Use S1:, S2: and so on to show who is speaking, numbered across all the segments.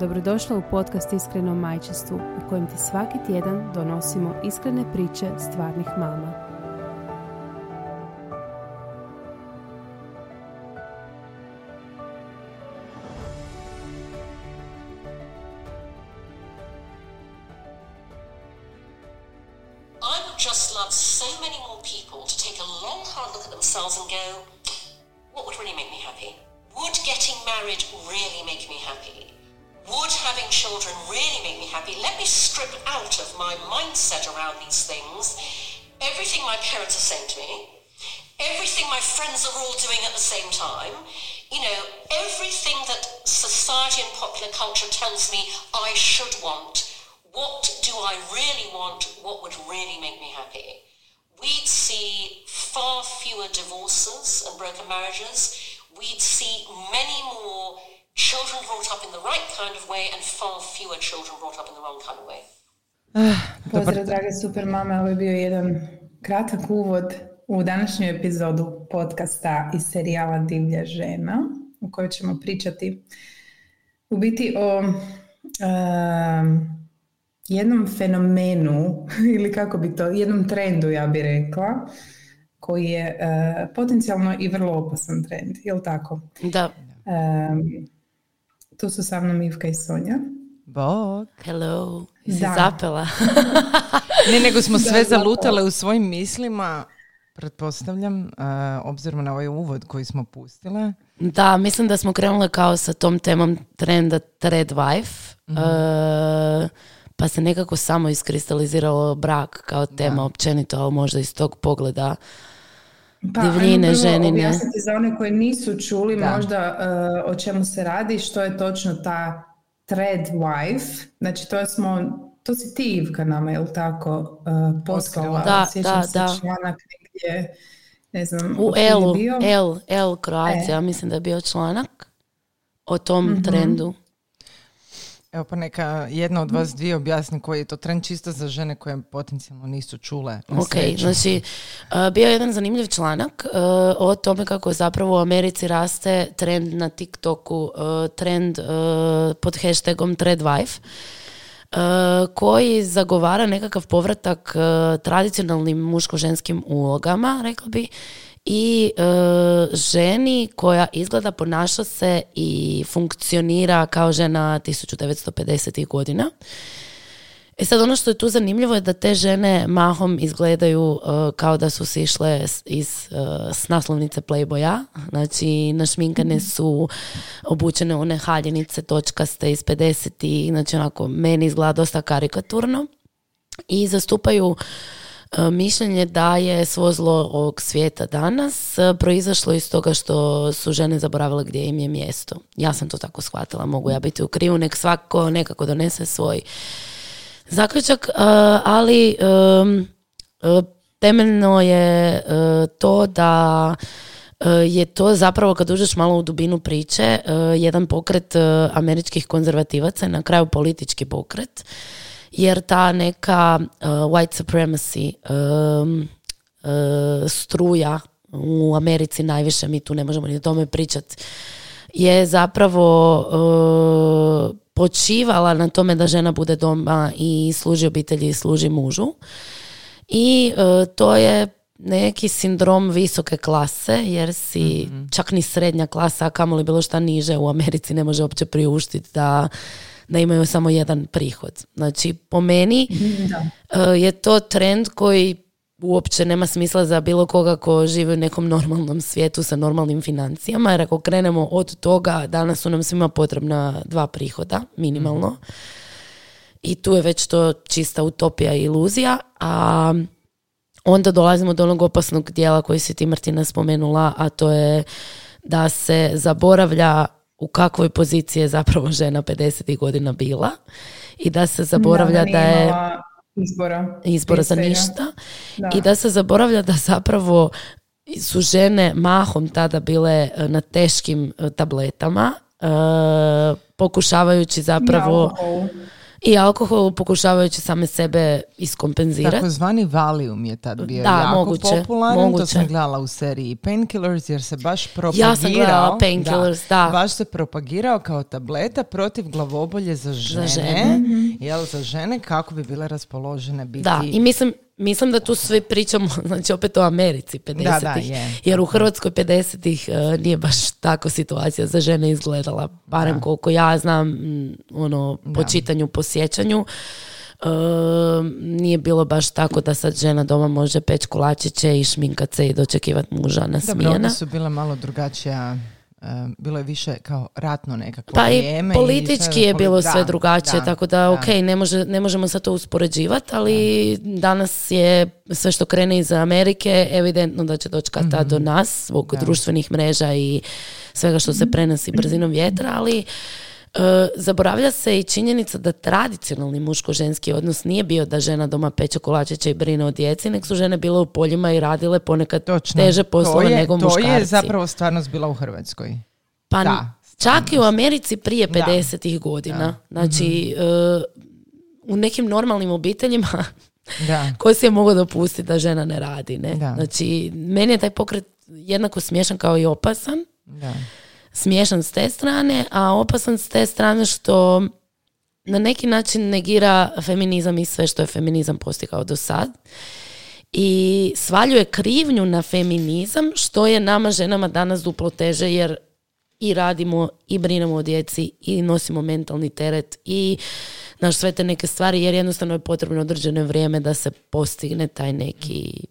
S1: Dobrodošla u podcast Iskreno majčestvu u kojem ti svaki tjedan donosimo iskrene priče stvarnih mama.
S2: Pozdrav drage super mame, ovo je bio jedan kratak uvod u današnju epizodu podcasta iz serijala Divlja žena u kojoj ćemo pričati u biti o jednom fenomenu ili kako bi to, jednom trendu ja bi rekla koji je uh, potencijalno i vrlo opasan trend, jel tako?
S1: Da.
S2: tu su sa mnom Ivka i Sonja.
S3: Bog.
S1: Hello. Si zapela.
S3: ne, nego smo sve zalutale u svojim mislima, pretpostavljam, uh, obzirom na ovaj uvod koji smo pustile.
S1: Da, mislim da smo krenule kao sa tom temom trenda Thread Wife. mm pa se nekako samo iskristaliziralo brak kao tema općenito, ali možda iz tog pogleda pa, divljine ženine.
S2: Objasniti za one koji nisu čuli možda uh, o čemu se radi, što je točno ta thread wife, znači to smo, to si ti Ivka nama, jel tako, uh, poslala,
S1: da, da,
S2: se da. članak negdje, ne znam,
S1: u L, L, L Croatia, e. mislim da je bio članak o tom mm trendu.
S3: Evo pa neka jedna od vas dvije objasni koji je to trend čisto za žene koje potencijalno nisu čule.
S1: Ok, znači uh, bio je jedan zanimljiv članak uh, o tome kako zapravo u Americi raste trend na TikToku, uh, trend pod hashtagom ThreadWife koji zagovara nekakav povratak tradicionalnim muško-ženskim ulogama, rekla bi, i e, ženi koja izgleda ponaša se i funkcionira kao žena 1950. godina. E sad ono što je tu zanimljivo je da te žene mahom izgledaju e, kao da su se išle iz, uh, s naslovnice Playboya, znači našminkane mhm. su obučene one haljenice točkaste iz 50. Znači onako meni izgleda dosta karikaturno i zastupaju mišljenje da je svo zlo ovog svijeta danas e, proizašlo iz toga što su žene zaboravile gdje im je mjesto. Ja sam to tako shvatila, mogu ja biti u krivu, nek svako nekako donese svoj zaključak, e, ali temeljno je to da je to zapravo kad uđeš malo u dubinu priče jedan pokret američkih konzervativaca, na kraju politički pokret jer ta neka uh, white supremacy um, uh, struja u Americi najviše, mi tu ne možemo ni o tome pričati, je zapravo uh, počivala na tome da žena bude doma i služi obitelji i služi mužu. I to je neki sindrom visoke klase, jer si mm čak ni srednja klasa, a kamoli bilo šta niže u Americi ne može uopće priuštiti da da imaju samo jedan prihod. Znači, po meni e, je to trend koji uopće nema smisla za bilo koga ko živi u nekom normalnom svijetu sa normalnim financijama, jer ako krenemo od toga, danas su nam svima potrebna dva prihoda, minimalno. I tu je već to čista utopija i iluzija, a onda dolazimo do onog opasnog dijela koji si ti Martina spomenula, a to je da se zaboravlja u kakvoj poziciji je zapravo žena 50. godina bila i da se zaboravlja da, je...
S2: izbora,
S1: izbora za ništa. I da se zaboravlja da zapravo su žene mahom tada bile e, na teškim e, tabletama, e, pokušavajući zapravo i alkohol pokušavajući same sebe iskompenzirati.
S3: Takozvani Valium je tad bio da, jako moguće, popularan, moguće. to sam gledala u seriji Painkillers jer se baš propagirao. Ja sam gledala
S1: Painkillers, da,
S3: da. Baš se propagirao kao tableta protiv glavobolje za žene, za žene. Jel, za žene kako bi bile raspoložene biti.
S1: Da, i mislim, Mislim da tu svi pričamo, znači opet o Americi 50-ih, jer u Hrvatskoj 50-ih uh, nije baš tako situacija za žene izgledala, barem koliko ja znam, ono, po čitanju, po sjećanju. Uh, nije bilo baš tako da sad žena doma može peć kolačiće i šminkat se i dočekivati muža na smijena.
S3: Dobro, su bila malo drugačija bilo je više kao ratno nekako
S1: pa vrijeme. i politički je bilo sve drugačije, tako da, ok, ne, može, ne možemo sad to uspoređivati, ali danas je sve što krene iz Amerike evidentno da će doći do mhm. nas zbog društvenih mreža i svega što se prenosi brzinom vjetra, ali E, zaboravlja se i činjenica da tradicionalni muško-ženski odnos nije bio da žena doma peče kolačiće i brine o djeci, nek su žene bile u poljima i radile ponekad Točno. teže poslove nego muškarci.
S3: To je zapravo stvarnost bila u Hrvatskoj.
S1: Pa da, čak i u Americi prije 50. godina. Znači, mhm. e, u nekim normalnim obiteljima da. Ko si je mogao dopustiti da žena ne radi, ne? Znači, meni je taj pokret jednako smiješan kao i opasan. Da smiješan s te strane, a opasan s te strane što na neki način negira feminizam i sve što je feminizam postigao do sad. I svaljuje krivnju na feminizam što je nama ženama danas duplo teže jer i radimo i brinemo o djeci i nosimo mentalni teret i naš sve te neke stvari jer jednostavno je potrebno određeno vrijeme da se postigne taj neki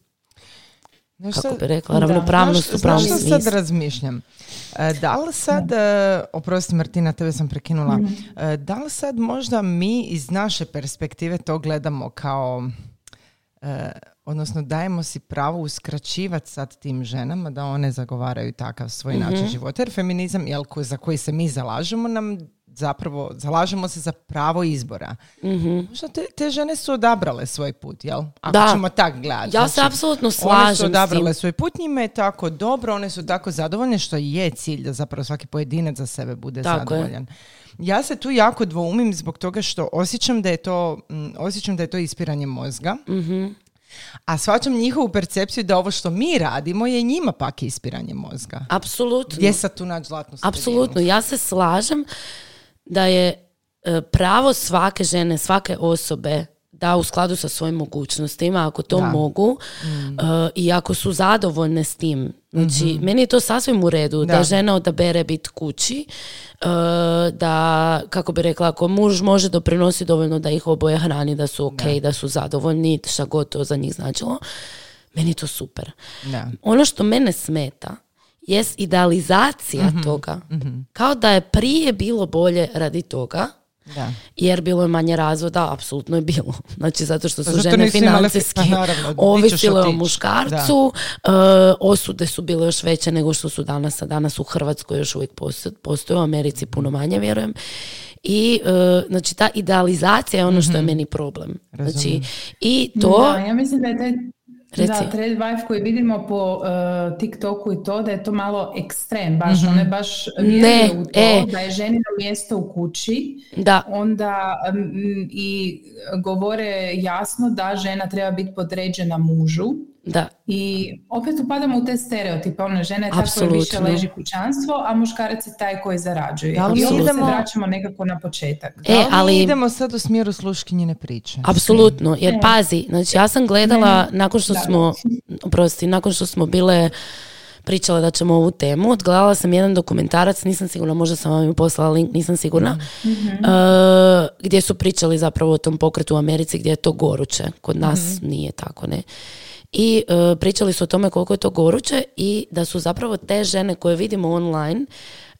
S1: kako bi rekla, ravnopravnost u pravom smislu.
S3: sad razmišljam? E, da li sad, e, oprosti Martina, tebe sam prekinula, mhm. e, da li sad možda mi iz naše perspektive to gledamo kao, odnosno dajemo si pravo uskraćivati sad tim ženama da one zagovaraju takav svoj način mhm. života, jer feminizam, jel, za koji se mi zalažemo, nam zapravo zalažemo se za pravo izbora. Mm-hmm. Možda te, te žene su odabrale svoj put, jel? Ako da. ćemo tak gledati.
S1: Ja se znači, apsolutno slažem One
S3: su odabrale svoj put, njima je tako dobro, one su tako zadovoljne, što je cilj da zapravo svaki pojedinac za sebe bude tako zadovoljan. Ja se tu jako dvoumim zbog toga što osjećam da je to, mm, osjećam da je to ispiranje mozga. Mm-hmm. A shvaćam njihovu percepciju da ovo što mi radimo je njima pak ispiranje mozga.
S1: Apsolutno.
S3: Gdje sad tu naći zlatnu
S1: Apsolutno. Ja se slažem da je e, pravo svake žene, svake osobe da u skladu sa svojim mogućnostima, ako to mogu mm. e, i ako su zadovoljne s tim. Znači, mhm. meni je to sasvim u redu da, žena odabere biti kući, e, da, kako bi rekla, ako muž može doprinositi dovoljno da ih oboje hrani, da su ok, da, su zadovoljni, šta god to za njih značilo, meni je to super. Ono što mene smeta jest idealizacija mm toga. Mhm. Kao da je prije bilo bolje radi toga, da. jer bilo je manje razvoda, apsolutno je bilo. Znači, zato što su žene financijski pa ovisile o muškarcu, uh, osude su bile još veće nego što su danas, a danas u Hrvatskoj još uvijek postoje, u Americi puno manje, vjerujem. I uh, znači ta idealizacija je ono što je mhm. meni problem. Znači, i to...
S2: Da, ja mislim da je taj Reci. Da, trade wife koji vidimo po uh, TikToku i to, da je to malo ekstrem, baš mm one baš ne, u to, e. da je ženino mjesto u kući, da. onda i govore jasno da žena treba biti podređena mužu,
S1: da.
S2: I opet upadamo u te stereotipe, ona žena je ta koja više leži kućanstvo, a muškarac je taj koji zarađuje. Da I onda idemo... se vraćamo nekako na početak.
S3: E, ali idemo sad u smjeru sluškinjine priče.
S1: Apsolutno, jer e. pazi, znači ja sam gledala nakon što smo, oprosti, nakon što smo bile pričale da ćemo ovu temu, odgledala sam jedan dokumentarac, nisam sigurna, možda sam vam poslala link, nisam sigurna, mm gdje su pričali zapravo o tom pokretu u Americi gdje je to goruće, kod nas mhm. nije tako, ne i e, pričali su o tome koliko je to goruće i da su zapravo te žene koje vidimo online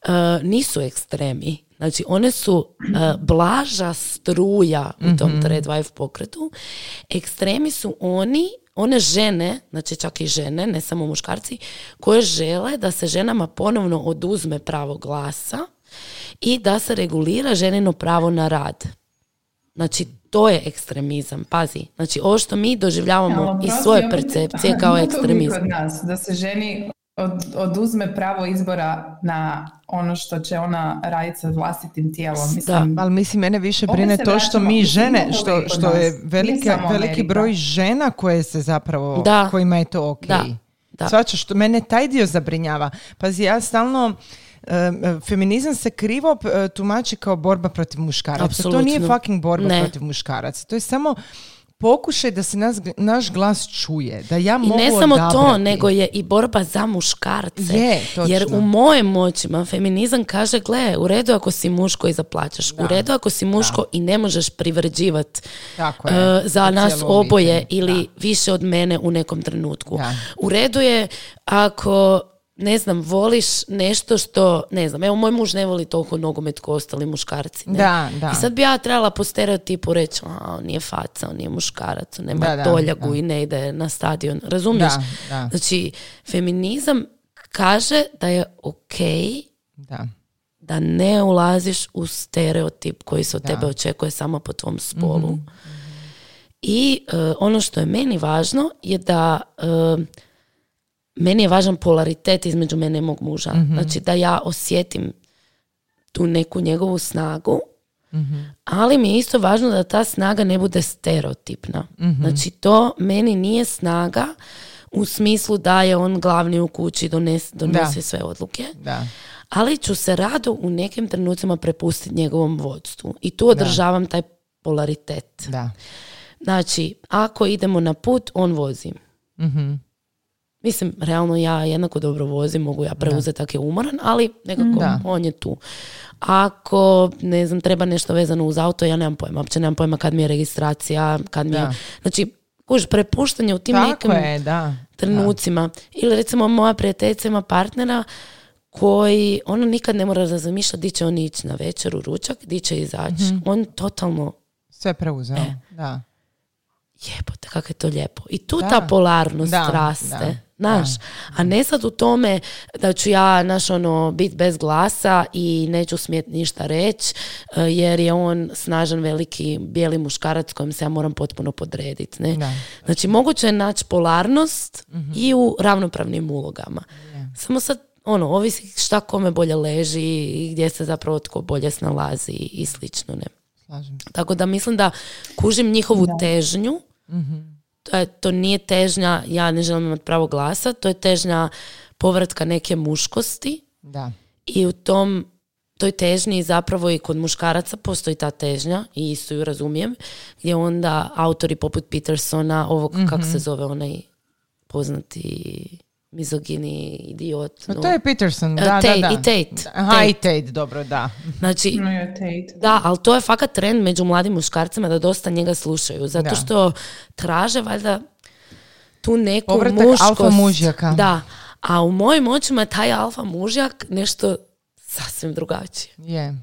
S1: uh, nisu ekstremi. Znači, one su e, blaža struja u tom mm-hmm. Wife pokretu. Ekstremi su oni, one žene, znači čak i žene, ne samo muškarci, koje žele da se ženama ponovno oduzme pravo glasa i da se regulira ženino pravo na rad. Znači, to je ekstremizam, pazi. Znači, ovo što mi doživljavamo iz svoje percepcije kao ekstremizam.
S2: Kod nas, da se ženi od, oduzme pravo izbora na ono što će ona raditi sa vlastitim tijelom.
S3: Mislim, da, ali mislim, mene više brine to što mi žene, što, što je veliki, veliki broj žena koje se zapravo, da. kojima je to ok. Da. Da. što mene taj dio zabrinjava. Pazi, ja stalno feminizam se krivo e, tumači kao borba protiv muškaraca. To nije fucking borba protiv muškaraca. To je samo pokušaj da se nas, naš glas čuje, da ja mogu
S1: I ne samo to, nego je i borba za muškarce.
S3: Je,
S1: Jer u mojim moćima feminizam kaže, gle, u redu ako si muško i zaplaćaš, u redu ako si muško i ne možeš privređivati uh, za nas oboje ili više od mene u nekom trenutku. U redu je ako ne znam, voliš nešto što, ne znam, evo moj muž ne voli toliko nogomet kao ostali muškarci. Ne?
S3: Da, da.
S1: I sad bi ja trebala po stereotipu reći, a, on nije faca, on nije muškarac, on nema toljagu i ne ide na stadion. Razumiješ? Znači, feminizam kaže da je ok
S3: da.
S1: da ne ulaziš u stereotip koji se od tebe očekuje samo po tvom spolu. Mhm. I uh, ono što je meni važno je da uh, meni je važan polaritet između mene i mog muža. mm Znači da ja osjetim tu neku njegovu snagu, mm ali mi je isto važno da ta snaga ne bude stereotipna. mm Znači to meni nije snaga u smislu da je on glavni u kući, dones, donese sve odluke.
S3: Da.
S1: Ali ću se rado u nekim trenucima prepustiti njegovom vodstvu. I tu održavam taj polaritet.
S3: Da.
S1: Znači, ako idemo na put, on vozi.
S3: mm
S1: Mislim, realno ja jednako dobro vozim, mogu ja preuzeti ako je umoran, ali nekako on je tu. Ako, ne znam, treba nešto vezano uz auto, ja nemam pojma, uopće nemam pojma kad mi je registracija, kad mi je... Znači, kuž, prepuštanje u tim Tako nekim je, da. trenucima. Ili recimo moja prijateljica ima partnera koji, ono nikad ne mora razmišljati di će on ići na večer u ručak, di će izaći. mm On totalno...
S3: Sve preuzeo, e. da.
S1: Jebote, kako je to lijepo. I tu ta polarnost raste. Naš, a ne sad u tome da ću ja, naš ono, bit bez glasa i neću smjeti ništa reći, e, jer je on snažan, veliki, bijeli muškarac kojem se ja moram potpuno podrediti. Ne? Znači, moguće je naći polarnost mhm. i u ravnopravnim ulogama. Samo sad, ono, ovisi šta kome bolje leži i gdje se zapravo tko bolje snalazi i slično, ne. Tako da mislim da kužim njihovu težnju,
S3: mm
S1: to, je, to nije težnja, ja ne želim imati pravo glasa, to je težnja povratka neke muškosti.
S3: Da.
S1: I u tom toj težnji zapravo i kod muškaraca postoji ta težnja i isto ju razumijem, gdje onda autori poput Petersona, ovog, mm kako se zove onaj poznati mizogini idiot.
S3: No. To je Peterson, da, da,
S1: da. I Tate.
S3: Aha, i Tate, dobro, da.
S1: Znači, da, ali to je fakat trend među mladim muškarcima da dosta njega slušaju, zato što traže valjda tu neku Povratak muškost.
S3: alfa mužjaka.
S1: Da, a u mojim očima je taj alfa mužjak nešto sasvim drugačije.
S3: Je.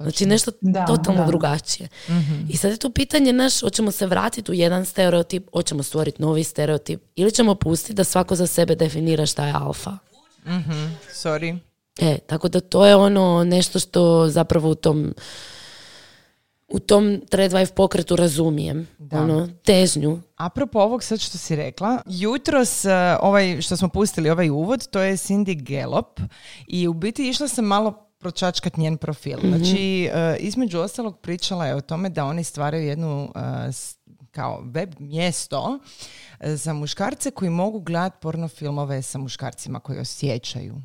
S1: Znači nešto totalno drugačije.
S3: Mhm.
S1: I sad je tu pitanje naš, hoćemo se vratiti u jedan stereotip, hoćemo stvoriti novi stereotip ili ćemo pustiti da svako za sebe definira šta je alfa.
S3: mm Sorry.
S1: E, tako da to je ono nešto što zapravo u tom u tom Threadwife pokretu razumijem. Da. Ono, težnju.
S3: Apropo ovog sad što si rekla, jutros uh, ovaj, što smo pustili ovaj uvod, to je Cindy Gallop i u biti išla sam malo pročačkat njen profil. mm Znači, uh, između ostalog pričala je o tome da oni stvaraju jednu uh, kao web mjesto uh, za muškarce koji mogu gledati porno filmove sa muškarcima koji osjećaju.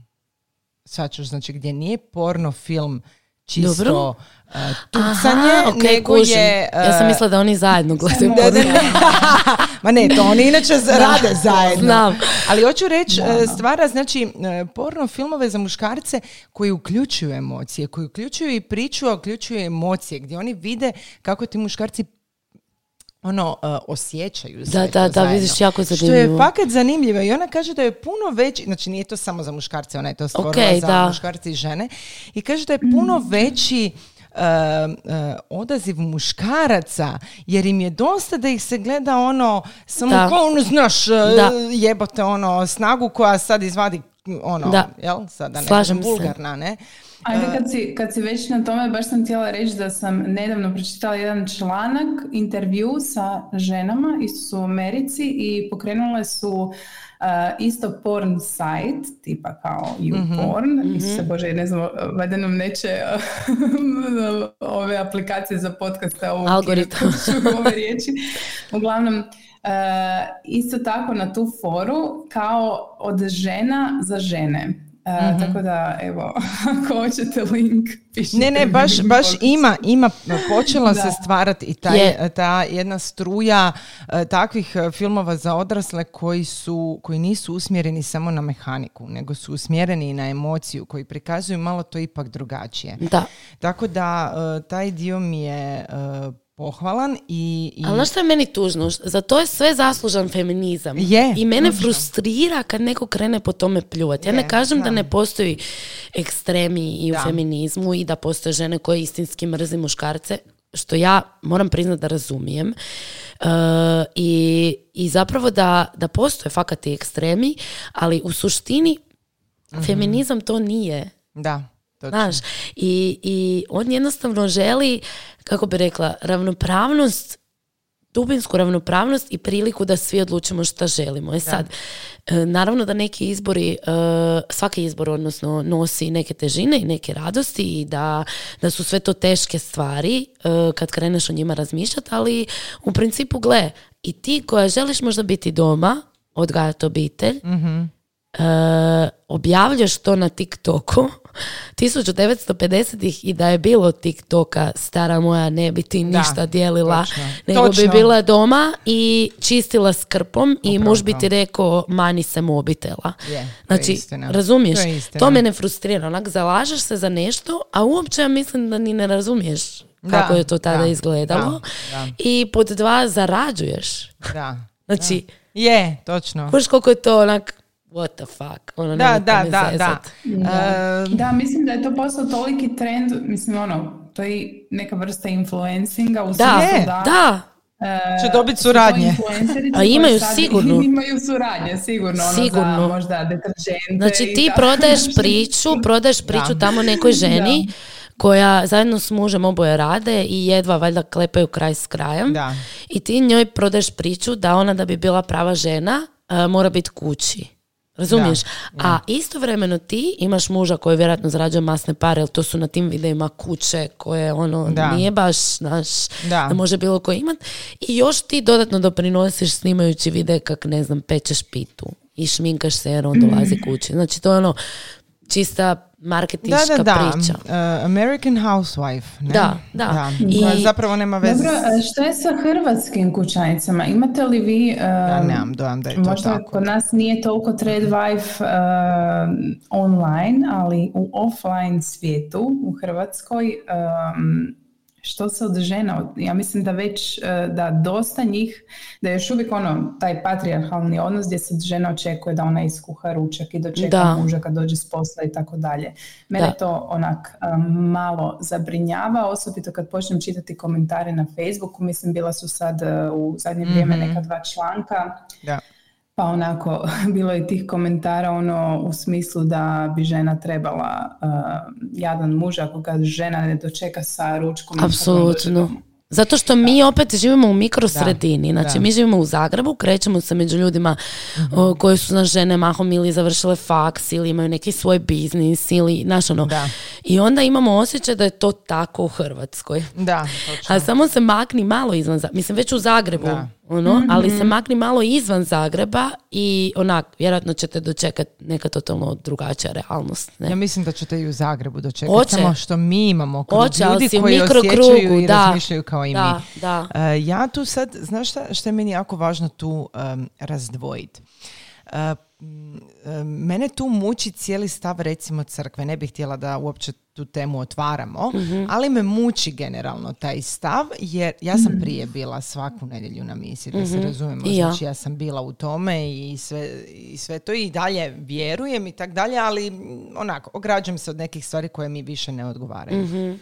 S3: Svačaš, znači gdje nije porno film čisto Dobro. Uh, tucanje, Aha, okay, nego je...
S1: Uh, ja sam mislila da oni zajedno gledaju
S3: Ma ne, to oni inače rade zajedno. Znam. Ali hoću reći, uh, stvara znači porno filmove za muškarce koji uključuju emocije, koji uključuju i priču, a uključuju emocije, gdje oni vide kako ti muškarci ono, uh, osjećaju
S1: sve Da, da, da, vidiš jako zanimljivo.
S3: Što je fakat zanimljivo i ona kaže da je puno veći, znači nije to samo za muškarce, ona je to stvorila za da. muškarce i žene i kaže da je puno mm. veći Uh, uh, odaziv muškaraca jer im je dosta da ih se gleda ono samo kao ono znaš uh, jebote ono snagu koja sad izvadi ono
S1: da.
S3: jel sada
S1: ne
S3: vulgarna ne
S2: Ajde, kad si, kad si već na tome, baš sam htjela reći da sam nedavno pročitala jedan članak, intervju sa ženama, isto su u Americi i pokrenule su isto porn site, tipa kao YouPorn, mm-hmm. se bože, ne znam, valjda nam neće ove aplikacije za podcaste ovu
S1: Algoritam.
S2: ove riječi. Uglavnom, isto tako na tu foru kao od žena za žene. Uh, Tako da, evo, ako hoćete link, pišite.
S3: Ne, ne, baš, baš ima, ima, počela se stvarati i taj, ta jedna struja uh, takvih filmova za odrasle koji, su, koji nisu usmjereni samo na mehaniku, nego su usmjereni i na emociju, koji prikazuju malo to ipak drugačije.
S1: Da.
S3: Tako da, taj dio mi je pohvalan i... i...
S1: Ali što je meni tužno? Za to je sve zaslužan feminizam.
S3: Je,
S1: I mene frustrira kad neko krene po tome pljuvati. Ja ne kažem da. ne postoji ekstremi i u feminizmu i da postoje žene koje istinski mrzi muškarce, što ja moram priznati da razumijem. Uh, i, I zapravo da, da postoje fakat i ekstremi, ali u suštini mhm. feminizam to nije.
S3: Da.
S1: Znaš, i, i on jednostavno želi, kako bi rekla, ravnopravnost, dubinsku ravnopravnost i priliku da svi odlučimo šta želimo. E sad, e, naravno da neki izbori, e, svaki izbor odnosno nosi neke težine i neke radosti i da, da su sve to teške stvari e, kad kreneš o njima razmišljati, ali u principu gle, i ti koja želiš možda biti doma, odgajati obitelj, mm objavljaš to na TikToku 1950-ih i da je bilo TikToka, stara moja ne bi ti ništa dijelila, nego bi bila doma i čistila skrpom i muž bi ti rekao mani se mobitela.
S3: Je,
S1: znači, razumiješ? To, to mene frustrira. Onak, zalažeš se za nešto, a uopće ja mislim da ni ne razumiješ kako je to tada izgledalo. I pod dva zarađuješ.
S3: Da.
S1: znači,
S3: je, točno.
S1: Kuš koliko je to onak what the fuck. Ono,
S3: da, da, da,
S2: da. da, mislim da je to postao toliki trend, mislim ono, to je neka vrsta influencinga u
S1: da, da, da.
S3: Uh, će dobiti suradnje.
S1: A imaju sigurno.
S2: Imaju suradnje, sigurno. Ono sigurno. Za, možda deteržente.
S1: Znači ti prodaješ priču, prodaješ priču tamo nekoj ženi koja zajedno s mužem oboje rade i jedva valjda klepaju kraj s krajem.
S3: Da.
S1: I ti njoj prodaješ priču da ona da bi bila prava žena uh, mora biti kući. Razumiješ? A istovremeno ti imaš muža koji vjerojatno zarađuje masne pare, jer to su na tim videima kuće koje ono nije baš znaš, da. može bilo ko imat. I još ti dodatno doprinosiš snimajući vide kak ne znam, pečeš pitu i šminkaš se jer on dolazi kući. Znači to je ono čista marketinška
S3: da, da,
S1: priča.
S3: Uh, American Housewife. Ne?
S1: Da, da.
S3: I... Zapravo nema veze.
S2: Dobro, što je sa hrvatskim kućanicama? Imate li vi... Uh,
S3: ja nemam dojam da je to
S2: možda
S3: tako.
S2: kod nas nije toliko trade wife uh, online, ali u offline svijetu u Hrvatskoj um, što se od žena, ja mislim da već, e, da dosta njih, da je još uvijek ono, taj patrijarhalni odnos gdje se žena očekuje da ona iskuha ručak i dočeka da. muža kad dođe s posla i tako dalje. Mene to onak e, malo zabrinjava, osobito kad počnem čitati komentare na Facebooku, mislim bila su sad e, u zadnje vrijeme mhm. neka dva članka.
S3: Da
S2: pa onako bilo je tih komentara ono u smislu da bi žena trebala uh, jadan muž ako ga žena ne dočeka sa ručkom.
S1: Apsolutno. Zato što mi opet živimo u mikrosredini, znači mi živimo u Zagrebu, krećemo se među ljudima uh koji su naš žene mahom ili završile faks ili imaju neki svoj biznis ili naš ono. I onda imamo osjećaj da je to tako u Hrvatskoj.
S3: Da,
S1: A samo se makni malo izvan, mislim već u Zagrebu ono, mhm. ali se makni malo izvan Zagreba i onak, vjerojatno ćete dočekati neka totalno drugačija realnost. Ne?
S3: Ja mislim da ćete i u Zagrebu dočekati, Oće. samo što mi imamo kod
S1: Oće,
S3: ljudi koji osjećaju i da, razmišljaju kao i
S1: da, mi. Da.
S3: Uh, ja tu sad, znaš šta, šta je meni jako važno tu um, razdvojiti? Uh, mene tu muči cijeli stav recimo crkve. Ne bih htjela da uopće tu temu otvaramo, mhm. ali me muči generalno taj stav jer ja sam mhm. prije bila svaku nedjelju na misiji, da se mhm. razumijemo. Znači ja sam bila u tome i sve, i sve to i dalje vjerujem i tak dalje, ali onako, ograđujem se od nekih stvari koje mi više ne odgovaraju.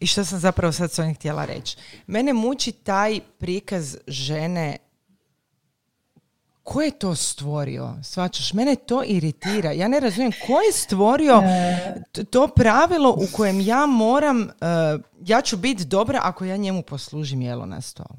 S3: I što sam zapravo sad s ovim htjela reći? Mene muči taj prikaz žene ko je to stvorio? Svačaš, mene to iritira. Ja ne razumijem ko je stvorio to pravilo u kojem ja moram, uh, ja ću biti dobra ako ja njemu poslužim jelo na stol.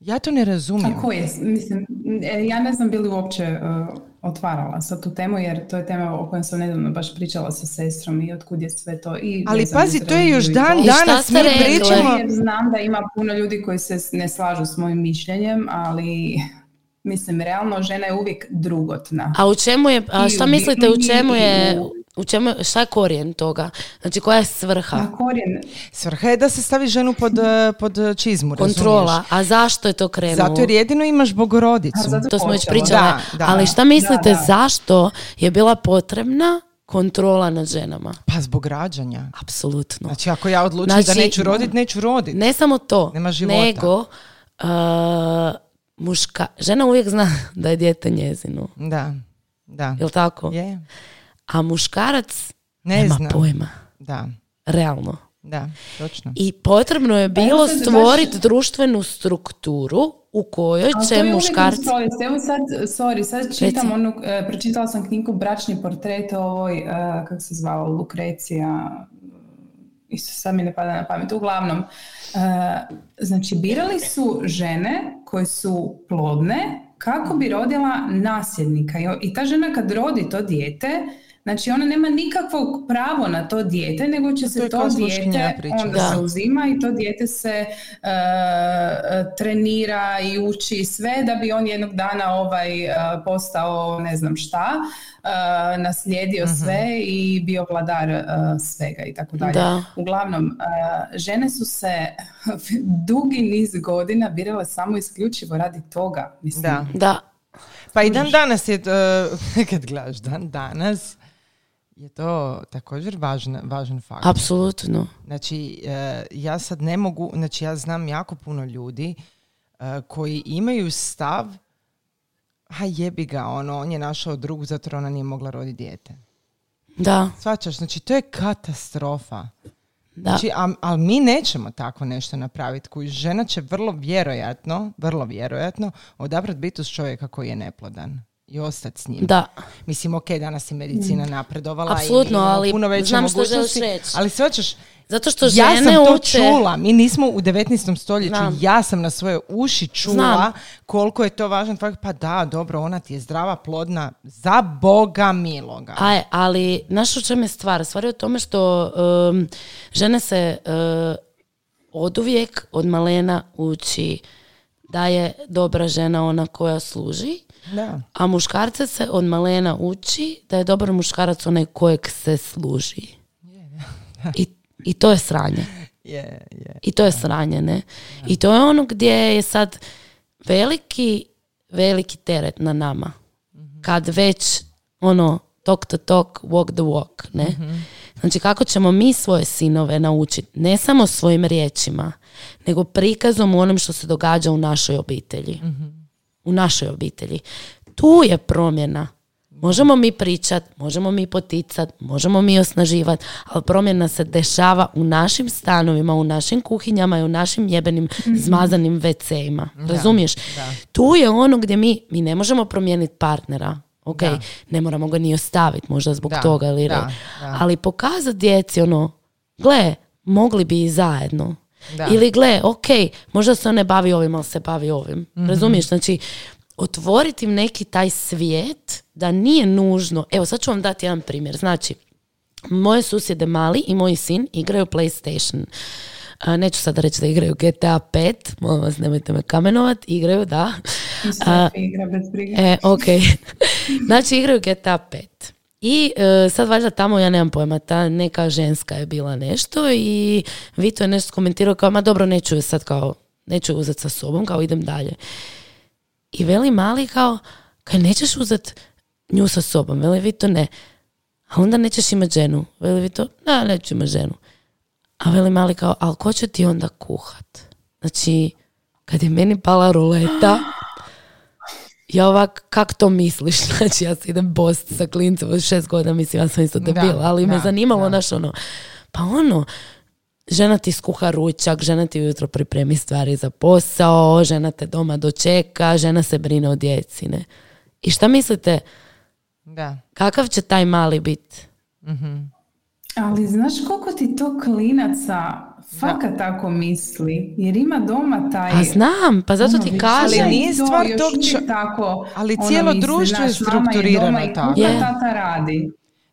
S3: Ja to ne razumijem.
S2: A je? Mislim, e, ja ne znam bili uopće uh, otvarala sa tu temu, jer to je tema o kojoj sam nedavno baš pričala sa sestrom i otkud je sve to. I
S3: Ali pazi, to je još dan danas mi pričamo.
S2: Jer znam da ima puno ljudi koji se ne slažu s mojim mišljenjem, ali mislim, realno žena je uvijek drugotna.
S1: A u čemu je, a šta mislite u čemu je, u čemu, šta je korijen toga? Znači, koja je svrha?
S2: Korijen...
S3: Svrha je da se stavi ženu pod, pod čizmu,
S1: Kontrola. A zašto je to krenulo?
S3: Zato jer jedino imaš bogorodicu.
S1: to smo već pričali. Ali šta mislite, zašto je bila potrebna kontrola nad ženama.
S3: Pa zbog rađanja.
S1: Apsolutno.
S3: Znači ako ja odlučim da znači, neću roditi, neću roditi.
S1: Ne samo to, Nema života. nego uh, muška, žena uvijek zna da je dijete njezino.
S3: Da, da.
S1: Jel tako?
S3: Je.
S1: A muškarac ne nema pojma.
S3: Da.
S1: Realno.
S3: Da, točno.
S1: I potrebno je pa bilo stvoriti društvenu strukturu u kojoj će muškarci...
S2: Evo sad, sorry, sad čitam onu, e, pročitala sam knjigu Bračni portret ovoj, uh, kako se zvao, Lukrecija, isto sad mi ne pada na pamet, uglavnom, uh, znači birali su žene koje su plodne kako bi rodila nasljednika. I ta žena kad rodi to dijete, Znači ona nema nikakvog pravo na to dijete, nego će se to, dijete onda se uzima i to dijete se uh, trenira i uči sve da bi on jednog dana ovaj uh, postao ne znam šta, uh, naslijedio uh sve i bio vladar svega i tako dalje. Uglavnom, žene su se dugi niz godina birale samo isključivo radi toga. Mislim.
S1: Da. da.
S3: Pa i dan danas je, kad gledaš dan danas, je to također važan, važan faktor.
S1: Apsolutno.
S3: Znači, e, ja sad ne mogu, znači ja znam jako puno ljudi e, koji imaju stav ha jebi ga, ono, on je našao drugu zato jer ona nije mogla roditi dijete.
S1: Da.
S3: Svačaš, znači to je katastrofa. Da. Znači, ali mi nećemo tako nešto napraviti. Koji žena će vrlo vjerojatno, vrlo vjerojatno odabrati biti uz čovjeka koji je neplodan i ostati s njim.
S1: Da.
S3: Mislim, ok, danas je medicina mm. napredovala
S1: Apsolutno,
S3: i
S1: ali
S3: puno veće
S1: znam
S3: što
S1: želiš reći.
S3: Ali sve ćeš,
S1: zato što žene ja
S3: sam to čula, mi nismo u 19. stoljeću, ja sam na svoje uši čula koliko je to važan fakt. Pa da, dobro, ona ti je zdrava, plodna, za Boga miloga.
S1: Aj, ali znaš u čemu je stvar? Stvar je u tome što um, žene se uh, oduvijek od malena uči da je dobra žena ona koja služi
S3: da.
S1: A muškarca se od malena uči da je dobar muškarac onaj kojeg se služi. I, I to je sranje. I to je sranje, ne? I to je ono gdje je sad veliki, veliki teret na nama. Mhm. Kad već ono talk to talk, walk the walk, ne? Mhm. Znači kako ćemo mi svoje sinove naučiti, ne samo svojim riječima, nego prikazom u onom što se događa u našoj obitelji. mm u našoj obitelji. Tu je promjena. Možemo mi pričat, možemo mi poticat, možemo mi osnaživat, ali promjena se dešava u našim stanovima, u našim kuhinjama i u našim jebenim mhm. zmazanim WC-ima. Razumiješ? Tu je ono gdje mi, mi ne možemo promijeniti partnera. Ok, ne moramo ga ni ostaviti možda zbog toga ili Ali pokazati djeci ono, gle, mogli bi i zajedno. Da. Ili gle, ok, možda se on ne bavi ovim, ali se bavi ovim. mm Razumiješ? Znači, otvoriti im neki taj svijet da nije nužno. Evo, sad ću vam dati jedan primjer. Znači, moje susjede mali i moj sin igraju PlayStation. neću sad reći da igraju GTA 5, molim vas nemojte me kamenovat, igraju, da.
S2: igra bez
S1: E, ok. znači igraju GTA 5. I e, sad valjda tamo, ja nemam pojma, ta neka ženska je bila nešto i Vito je nešto komentirao kao, ma dobro, neću je sad kao, neću uzeti sa sobom, kao idem dalje. I veli mali kao, kaj nećeš uzeti nju sa sobom, veli Vito ne. A onda nećeš imati ženu. Veli Vito, da, neću imati ženu. A veli mali kao, ali ko će ti onda kuhat? Znači, kad je meni pala ruleta, ja ovak, kak to misliš? Znači, ja se idem bost sa klincem od šest godina, mislim, ja sam isto debila, ali me zanimalo, naš ono, pa ono, žena ti skuha ručak, žena ti ujutro pripremi stvari za posao, žena te doma dočeka, žena se brine o djeci, ne? I šta mislite,
S3: Da.
S1: kakav će taj mali biti?
S3: Mhm.
S2: Ali znaš koliko ti to klinaca fakat tako misli? Jer ima doma taj...
S1: A znam, pa zato
S2: ono,
S1: ti kažem.
S3: Ali nije stvar tog čo-
S2: tako,
S3: ali
S2: ono,
S3: cijelo
S2: misli,
S3: društvo je strukturirano
S2: i
S3: tako.
S2: kuha,
S1: Je.
S2: tata radi.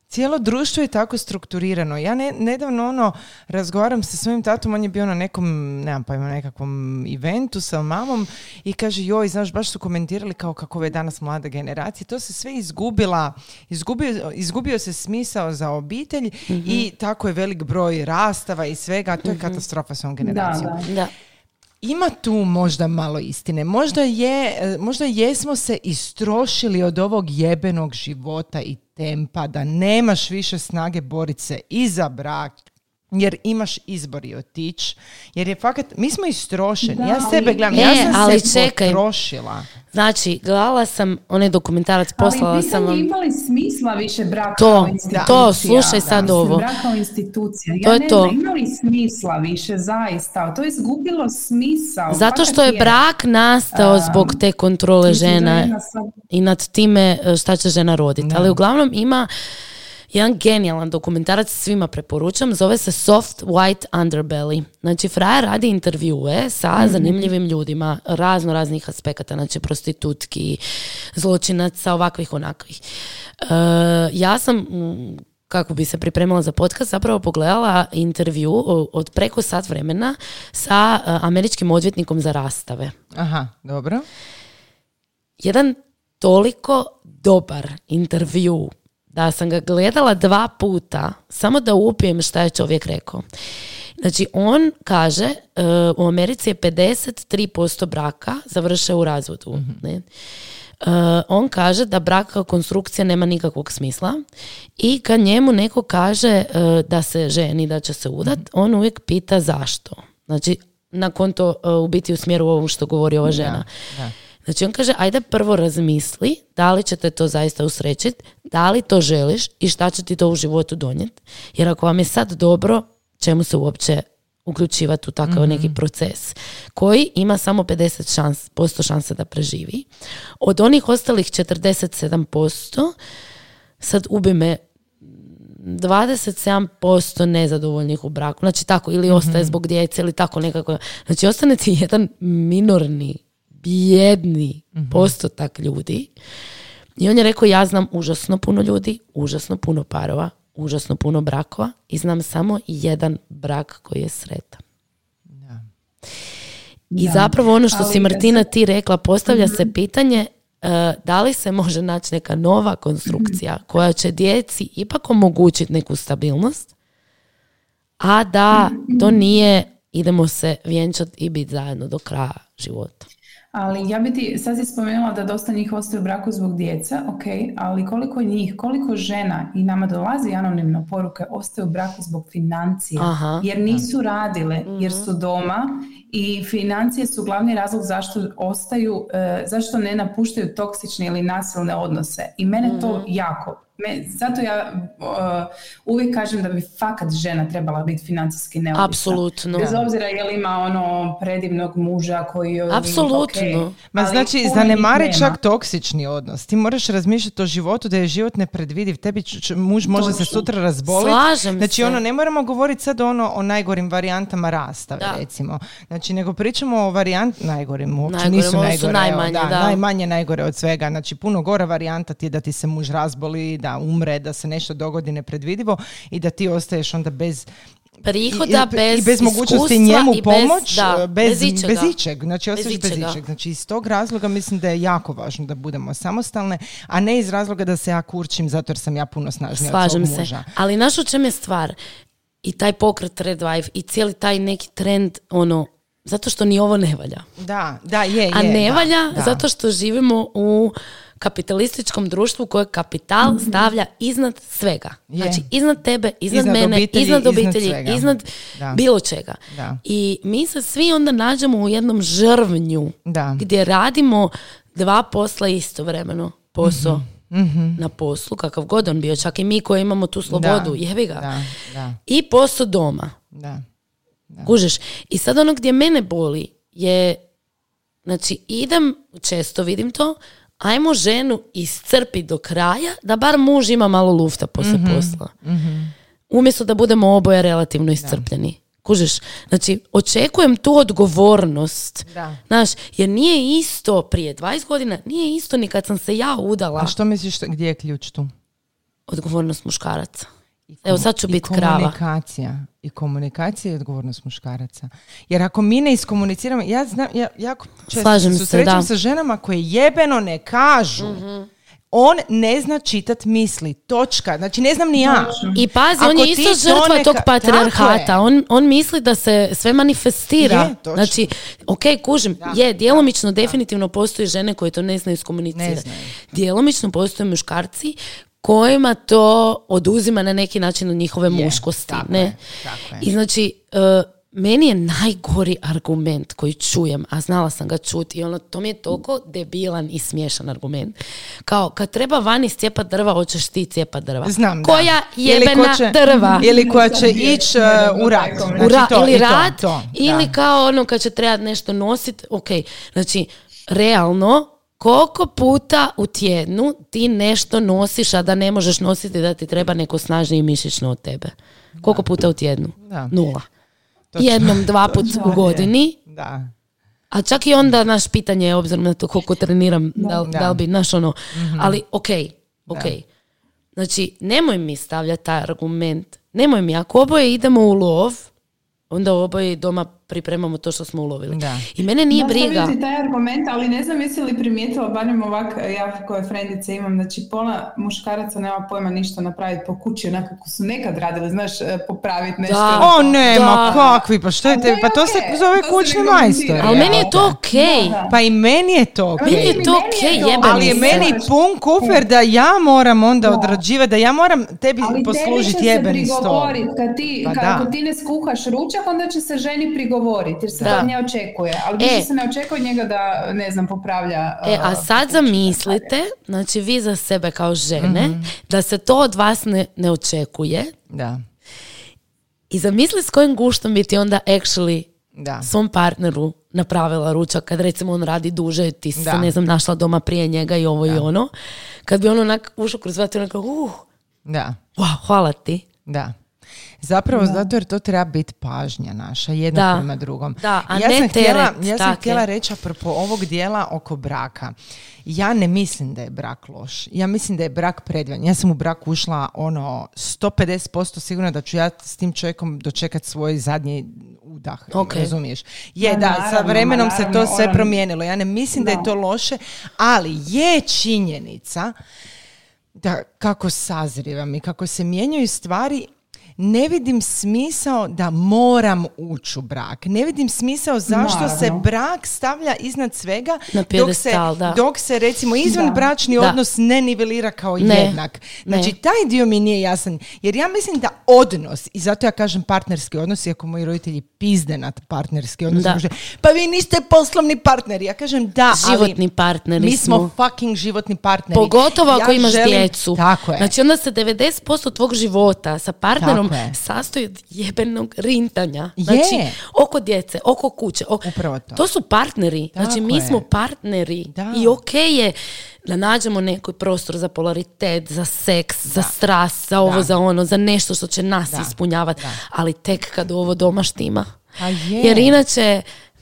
S3: Cijelo društvo je tako strukturirano. Ja ne, nedavno ono, razgovaram sa svojim tatom, on je bio na nekom, nemam pojma, nekakvom eventu sa mamom i kaže, joj, znaš, baš su komentirali kao kako je danas mlada generacija. To se sve izgubila, izgubio, izgubio se smisao za obitelj i tako je velik broj rastava i svega. To je katastrofa s ovom
S2: Da,
S3: generacijom.
S2: da.
S1: Da.
S3: Ima tu možda malo istine. Možda, je, možda jesmo se istrošili od ovog jebenog života i tempa da nemaš više snage boriti se i za brak, jer imaš izbor i otići. Jer je fakat, mi smo istrošeni.
S2: Da,
S3: ja
S2: ali-
S3: sebe gledam,
S1: E,
S3: ja sam
S1: ali
S3: se
S1: čekaj.
S3: potrošila.
S1: Znači, gledala sam onaj dokumentarac, poslala
S2: Ali
S1: sam vam...
S2: ima li smisla više braka
S1: To, da.
S2: institucija?
S1: to, slušaj sad
S2: Mislim,
S1: ovo.
S2: Brak kao institucija. Ja
S1: To je
S2: ne
S1: to.
S2: znam, ima li smisla više zaista? To je izgubilo smisao.
S1: Zato što je brak nastao
S2: A,
S1: zbog te kontrole
S2: da
S1: žena
S2: sad-
S1: i nad time e, šta će žena roditi. Ali uglavnom ima jedan genijalan dokumentarac, svima preporučam, zove se Soft White Underbelly. Znači, Fraja radi intervjue sa zanimljivim ljudima, razno raznih aspekata, znači prostitutki, zločinaca, ovakvih, onakvih. E, ja sam, kako bi se pripremila za podcast, zapravo pogledala intervju od preko sat vremena sa e, američkim odvjetnikom za rastave
S3: Aha, dobro.
S1: jedan toliko dobar intervju da sam ga gledala dva puta samo da upijem šta je čovjek rekao. Znači, on kaže, e, u Americi je 53% braka završe u razvodu. Ne? E, on kaže da brak kao konstrukcija nema nikakvog smisla i kad njemu neko kaže e, da se ženi, da će se udat, on uvijek pita zašto. Znači, na konto u biti u smjeru ovom što govori ova žena.
S3: da.
S1: Znači on kaže, ajde prvo razmisli da li će te to zaista usrećiti, da li to želiš i šta će ti to u životu donijeti. Jer ako vam je sad dobro, čemu se uopće uključivati u takav neki proces koji ima samo 50 šans, posto šanse da preživi. Od onih ostalih 47%, sad ubi me 27% nezadovoljnih u braku. Znači tako, ili ostaje zbog djece ili tako nekako. Znači ostane ti jedan minorni, bijedni postotak ljudi. I on je rekao, ja znam užasno puno ljudi, užasno puno parova, užasno puno brakova i znam samo jedan brak koji je sretan. I
S2: Da.
S1: zapravo ono što
S2: Ali
S1: si Martina ti rekla, postavlja se pitanje e, da li se može naći neka nova konstrukcija koja će djeci ipak omogućiti neku stabilnost, a da to nije idemo se vjenčati i biti zajedno do kraja života.
S2: Ali ja bi ti, sad si spomenula da dosta njih ostaje u braku zbog djece, ok, ali koliko njih, koliko žena i nama dolazi anonimno poruke ostaju u braku zbog financija,
S1: Aha.
S2: jer nisu radile, jer su doma i financije su glavni razlog zašto ostaju, e, zašto ne napuštaju toksične ili nasilne odnose. I mene to jako, me, zato ja uh, uvijek kažem da bi fakat žena trebala biti financijski neovisna.
S1: Apsolutno.
S2: Bez obzira je li ima ono predivnog muža koji joj
S1: Apsolutno.
S2: ok,
S3: Ma znači, zanemari
S2: nema.
S3: čak toksični odnos. Ti moraš razmišljati o životu da je život nepredvidiv. Tebi č- č- muž može se
S2: Točno.
S3: sutra razboliti.
S1: Slažem
S3: Znači,
S1: se.
S3: ono, ne moramo govoriti sad ono o najgorim varijantama rastave,
S1: Da.
S3: recimo. Znači, nego pričamo o varijant najgorim, uopće
S1: Najgorim,
S3: nisu
S1: ovo su
S3: najgore.
S1: najmanje,
S3: da,
S1: da.
S3: najmanje najgore od svega. Znači, puno gora varijanta ti je da ti se muž razboli, da umre, da se nešto dogodi nepredvidivo i da ti ostaješ onda bez
S1: Prihoda
S3: i,
S1: bez
S3: i bez mogućnosti njemu
S1: i bez-
S3: pomoć,
S1: da,
S3: bez,
S1: bez ičega.
S3: bez ičeg. Znači,
S1: Bez
S3: ostaješ bez
S1: ičega.
S3: ičeg. Znači, iz tog razloga mislim da je jako važno da budemo samostalne, a ne iz razloga da se ja kurčim zato jer sam ja puno snažnija od
S1: Slažem
S3: svog
S1: se.
S3: muža.
S1: Ali znaš u čem je stvar? I taj pokret Red Wife i cijeli taj neki trend, ono, zato što ni ovo ne valja.
S3: Da, da, je, je.
S1: A ne
S3: da,
S1: valja
S3: da.
S1: zato što živimo u kapitalističkom društvu koje kapital stavlja iznad svega.
S3: Mhm. Je.
S1: Znači, iznad tebe, iznad,
S3: Iznad
S1: mene,
S3: obitelji,
S1: iznad
S3: iznad
S1: obitelji, iznad
S3: Da.
S1: bilo čega.
S3: Da.
S1: I mi se svi onda nađemo u jednom žrvnju
S3: Da.
S1: gdje radimo dva posla istovremeno. Posao
S3: Mhm.
S1: na poslu, kakav god on bio, čak i mi koji imamo tu slobodu,
S3: Da.
S1: jebi ga.
S3: Da, da,
S1: I posao doma.
S3: da.
S1: Da. Kužeš? I sad ono gdje mene boli je, znači idem, često vidim to, ajmo ženu iscrpi do kraja, da bar muž ima malo lufta poslije mm posla. mm Umjesto da budemo oboje relativno iscrpljeni. Kužiš? Znači, očekujem tu odgovornost. Da. Znaš, jer nije isto prije 20 godina, nije isto ni kad sam se ja udala.
S3: A što misliš, gdje je ključ tu?
S1: Odgovornost muškaraca. Evo sad ću biti krava.
S3: komunikacija. I komunikacija i odgovornost muškaraca. Jer ako mi ne iskomuniciramo, ja znam, ja jako često Slažem se, susrećem sa ženama koje jebeno ne kažu. Mhm. On ne zna čitat misli. Točka. Znači ne znam ni ja.
S1: I pazi, on je isto žrtva tog patriarhata. On, on misli da se sve manifestira. Je, znači, ok, kužim. je, djelomično definitivno postoje žene koje to ne znaju iskomunicirati. Djelomično postoje muškarci kojima to oduzima na neki način od njihove muškosti. ne? I znači, uh, meni je najgori argument koji čujem, a znala sam ga čuti i ono, to mi je toliko debilan i smiješan argument. Kao, kad treba vani stjepat drva, hoćeš ti cijepat drva.
S3: Znam,
S1: Koja jebena će, drva?
S3: Ili koja će ići uh, u rat.
S1: Znači, ili rat, ili kao ono kad će trebati nešto nositi. Ok, znači, realno, koliko puta u tjednu ti nešto nosiš, a da ne možeš nositi da ti treba neko snažniji mišićno od tebe? Koliko puta u tjednu? Da. Nula. Jednom, dva put u godini. Da. A čak i onda naš pitanje je obzirom na to koliko treniram, da, da. li bi, naš ono, mhm. ali ok, ok. Znači, nemoj mi stavljati taj argument. Nemoj mi, ako oboje idemo u lov, onda oboje doma pripremamo to što smo ulovili. Da. I mene nije da, briga.
S2: Da, taj argument, ali ne znam jesi li primijetila, barem ovak, ja koje frendice imam, znači pola muškaraca nema pojma ništa napraviti po kući, onako kako su nekad radili, znaš, e, popraviti nešto. Da.
S3: O ne, ma kakvi, pa što je te, pa to se zove kućni majstor.
S1: Ali meni je to okej.
S3: Pa i meni je to okej.
S1: Meni je to okej, okay,
S3: Ali je meni pun kufer da ja moram onda odrađivati, da ja moram tebi poslužiti jebeni stol.
S2: Kad ti, pa kad ti ne skuhaš ručak, onda će se ženi prigovoriti govoriti jer se da. to ne očekuje. Ali više e. se ne očekuje njega da, ne znam, popravlja...
S1: E, a sad zamislite, znači vi za sebe kao žene, mhm. da se to od vas ne, ne očekuje. Da. I zamisli s kojim guštom bi ti onda actually da. svom partneru napravila ručak kad recimo on radi duže ti si se ne znam našla doma prije njega i ovo i ono kad bi on onak ušao kroz vatru onako uh, da. wow, hvala ti
S3: da Zapravo zato jer to treba biti pažnja naša, jedna prema drugom.
S1: Da, a ja ne sam teret, htjela,
S3: Ja sam htjela reći apropo ovog dijela oko braka. Ja ne mislim da je brak loš. Ja mislim da je brak predivan. Ja sam u brak ušla ono 150% sigurno da ću ja s tim čovjekom dočekat svoj zadnji udah, okay. razumiješ? Je, da, naravno, sa vremenom se to sve promijenilo. Ja ne mislim da je to loše, ali je činjenica da kako sazrivam i kako se mijenjaju stvari ne vidim smisao da moram ući u brak. Ne vidim smisao zašto se brak stavlja iznad svega dok se, dok se recimo izvan bračni odnos ne nivelira kao jednak. Znači taj dio mi nije jasan. Jer ja mislim da odnos, i zato ja kažem partnerski odnos, iako moji roditelji pizde nad partnerski odnos, pa vi niste poslovni partneri. Ja kažem da,
S1: životni partneri
S3: mi smo, fucking životni partneri.
S1: Pogotovo ako imaš djecu. Tako je. Znači onda se 90% tvog života sa partnerom sastoji od jebenog rintanja. Znači, oko djece, oko kuće. Upravo to. To su partneri. znači, mi smo partneri. I ok je da nađemo neki prostor za polaritet, za seks, za strast, za ovo, za ono, za nešto što će nas ispunjavati. Ali tek kad ovo doma štima. Jer inače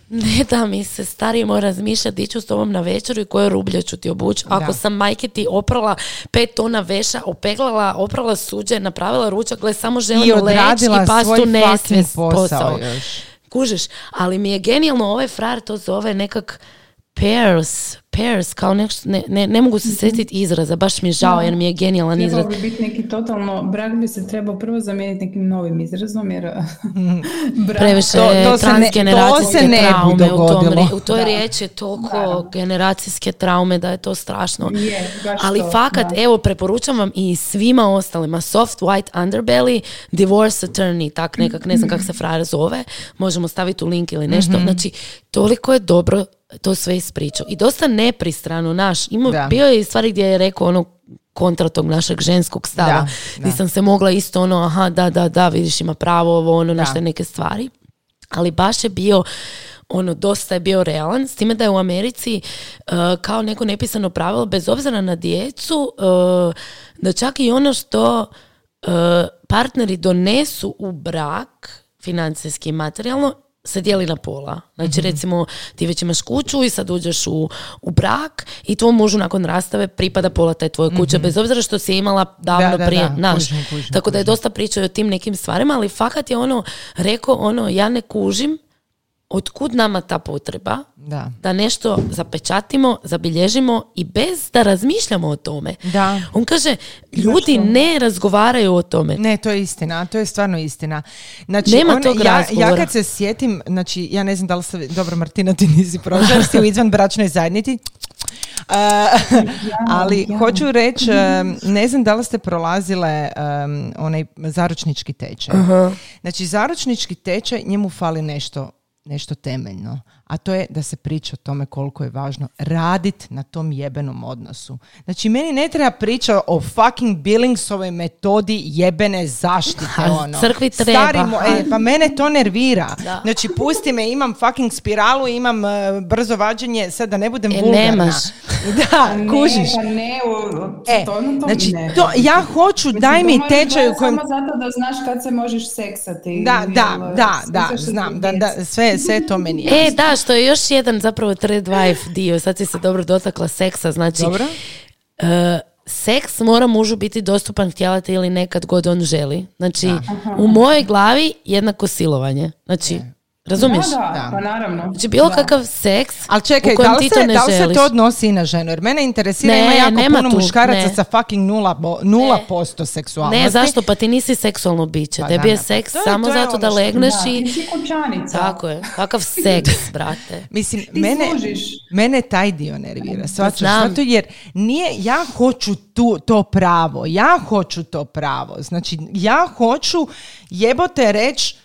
S1: ne da mi se starimo razmišljati, iću s tobom na večeru i koje rublje ću ti obući. Ako sam majke ti oprala pet tona veša, opeglala, oprala suđe, napravila ručak, gle, samo želim leći i pastu nesvijest posao. Kužiš, ali mi je genijalno ovaj frar to zove nekak pairs, pairs, kao nešto, ne, ne, ne mogu se mhm. sjetiti izraza, baš mi je žao jer mi je genijalan izraz.
S2: Trebao bi biti neki totalno, brak bi se trebao prvo zamijeniti nekim novim izrazom jer
S1: brak... Previše to, to transgeneracijske se ne, traume u, tom, u toj riječi je toliko generacijske traume da je to strašno. Je, Ali fakat, evo, preporučam vam i svima ostalima, soft white underbelly, divorce attorney, tak nekak, ne znam kako se frajer zove, možemo staviti u link ili nešto. Mm-hmm. Znači, toliko je dobro to sve ispričao. I dosta nepristrano naš. Ima, bio je stvari gdje je rekao ono kontra tog našeg ženskog stava. Da, Nisam se mogla isto ono, aha, da, da, da, vidiš ima pravo ovo, ono, nešto neke stvari. ali baš je bio ono dosta je bio realan s time da je u Americi uh, kao neko nepisano pravilo bez obzira na djecu uh, da čak i ono što uh, partneri donesu u brak financijski i materijalno se dijeli na pola. Znači, mhm. recimo, ti već imaš kuću i sad uđeš u, u brak i tvom mužu nakon rastave pripada pola taj tvoje kuće, mm bez obzira što si imala davno prije. naš. Tako da je dosta pričao o tim nekim stvarima, ali fakat je ono, rekao ono, ja ne kužim otkud nama ta potreba da. da nešto zapečatimo, zabilježimo i bez da razmišljamo o tome.
S3: Da.
S1: On kaže, ljudi ne razgovaraju o tome.
S3: Ne, to je istina, to je stvarno istina. Znači,
S1: Nema tog
S3: ja, ja kad se sjetim, znači ja ne znam da li ste, dobro Martina ti nisi prošla, si u izvan bračnoj zajednici, Uh, ali hoću reći, ne znam da li ste prolazile um, onaj zaručnički tečaj. Znači, zaručnički tečaj, njemu fali nešto nešto temeljno, a to je da se priča o tome koliko je važno radit na tom jebenom odnosu. Znači, meni ne treba priča o fucking Billingsovoj metodi jebene zaštite. Ono.
S1: Crkvi treba.
S3: e, pa mene to nervira. Znači, pusti me, imam fucking spiralu, imam uh, brzo vađenje, sad da ne budem e, vulgarna.
S1: Nemaš.
S3: Da, kužiš.
S2: Ne, pa ne, e, to, to
S3: znači, to, ja hoću, Mislim, daj mi tečaj u kojem...
S2: Samo zato da znaš kad se možeš seksati.
S3: Da, da, da, da, znam, da, da, sve, sve to meni je.
S1: E, da, što je još jedan zapravo third wife dio, sad si se dobro dotakla seksa, znači...
S3: Dobro.
S1: Uh, seks mora mužu biti dostupan htjelati ili nekad god on želi. Znači, u mojoj glavi jednako silovanje. Znači, Razumiješ?
S2: Da, da, pa naravno.
S1: Znači bilo kakav seks
S3: Ali čekaj,
S1: u
S3: da li,
S1: se,
S3: da li se to odnosi i na ženu? Jer mene interesira, ne, ima jako nema puno tu, muškaraca ne. sa fucking nula, nula posto seksualnosti.
S1: Ne, zašto? Pa ti nisi seksualno biće. Pa, Tebi je seks to samo zato ono da legneš da. i...
S2: Ti
S1: Tako je. Kakav seks, brate.
S3: Mislim, mene, mene taj dio nervira. Svačaš, zato jer nije, ja hoću tu, to pravo. Ja hoću to pravo. Znači, ja hoću jebote reći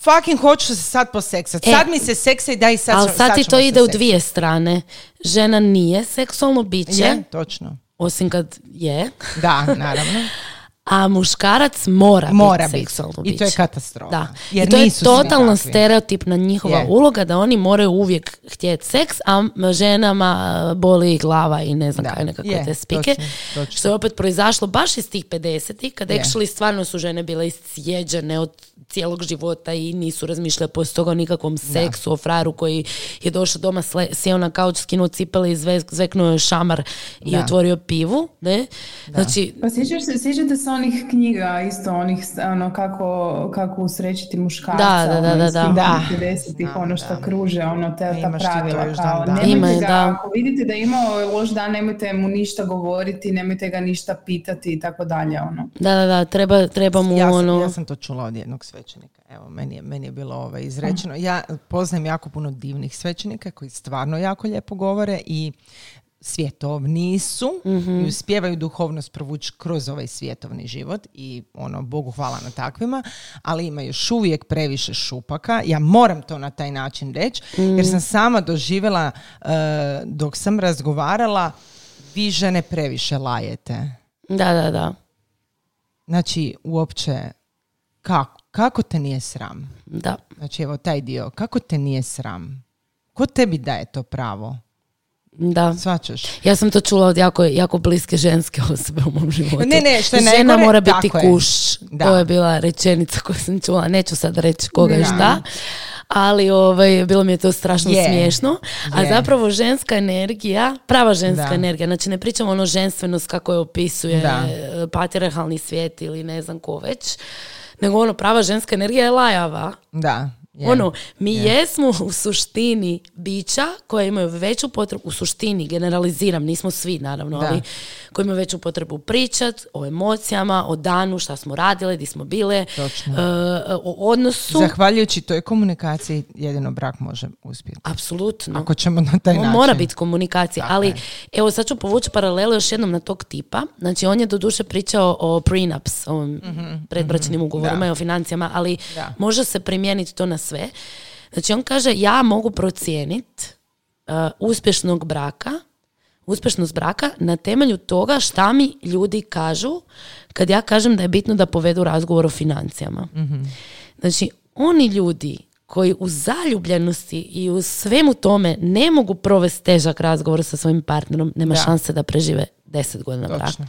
S3: fucking hoću se sad poseksat. E, sad mi se seksa i daj sad
S1: Ali sad, ti to ide u dvije strane. Žena nije seksualno biće.
S3: Je, točno.
S1: Osim kad je.
S3: Da, naravno.
S1: a muškarac mora, mora biti seksualno
S3: I to je katastrofa.
S1: Da. Jer I to je totalno stereotipna njihova uloga da oni moraju uvijek htjeti seks, a ženama boli glava i ne znam kaj nekakve te spike. Što je opet proizašlo baš iz tih 50-ih, kad actually stvarno su žene bile iscijeđene od cijelog života i nisu razmišljali poslije toga o nikakvom seksu, o fraru koji je došao doma, sjeo na kauč, skinuo cipele i zveknuo je šamar i otvorio pivu. Ne? Znači,
S2: pa sjećate se onih knjiga, isto onih, ono, kako, kako usrećiti muškarca.
S1: Da, da, da, ono, da. da.
S2: 50-ih, ono što kruže, ono, te, ta pravila. Kao,
S1: da. Nemojte
S2: ga, ako vidite da ima loš dan, nemojte mu ništa govoriti, nemojte ga ništa pitati i tako dalje, ono.
S1: Da, da, da, treba, treba mu
S3: ja
S1: sam, ono...
S3: Ja sam to čula od jednog svećenika. Evo, meni je, meni je bilo ovaj izrečeno. Ja poznajem jako puno divnih svećenika koji stvarno jako lijepo govore i svjetovni su mm-hmm. i uspijevaju duhovnost provući kroz ovaj svjetovni život i ono, Bogu hvala na takvima, ali ima još uvijek previše šupaka. Ja moram to na taj način reći, jer sam sama doživjela uh, dok sam razgovarala vi žene previše lajete.
S1: Da, da, da.
S3: Znači, uopće, kako, kako te nije sram?
S1: Da.
S3: Znači, evo taj dio, kako te nije sram? Ko tebi daje to pravo?
S1: Da.
S3: Svačaš.
S1: Ja sam to čula od jako, jako bliske ženske osobe u mom životu.
S3: Ne, ne, što je
S1: Žena mora biti kuš. Da. To je bila rečenica koju sam čula. Neću sad reći koga i šta. Ali ovaj, bilo mi je to strašno smiješno. A zapravo ženska energija, prava ženska energija, znači ne pričamo ono ženstvenost kako je opisuje da. patriarhalni svijet ili ne znam ko već, nego ono prava ženska energija je lajava.
S3: Da.
S1: Ono, mi jesmo u suštini bića koje imaju veću potrebu, u suštini, generaliziram, nismo svi naravno, ali koji imaju veću potrebu pričat o emocijama, o danu, šta smo radile, di smo bile, uh, o odnosu.
S3: Zahvaljujući toj komunikaciji jedino brak može uspjeti.
S1: Apsolutno.
S3: Ako ćemo na taj način.
S1: Mora biti komunikacija, ali evo sad ću povući paralelu još jednom na tog tipa. Znači on je doduše pričao o prenups, o mm predbračnim ugovorima i o financijama, ali može se primijeniti to na sve. Znači on kaže ja mogu procijeniti uh, uspješnog braka, uspješnost braka na temelju toga šta mi ljudi kažu kad ja kažem da je bitno da povedu razgovor o financijama. mm Znači oni ljudi koji u zaljubljenosti i u svemu tome ne mogu provesti težak razgovor sa svojim partnerom, nema šanse da prežive deset godina braka.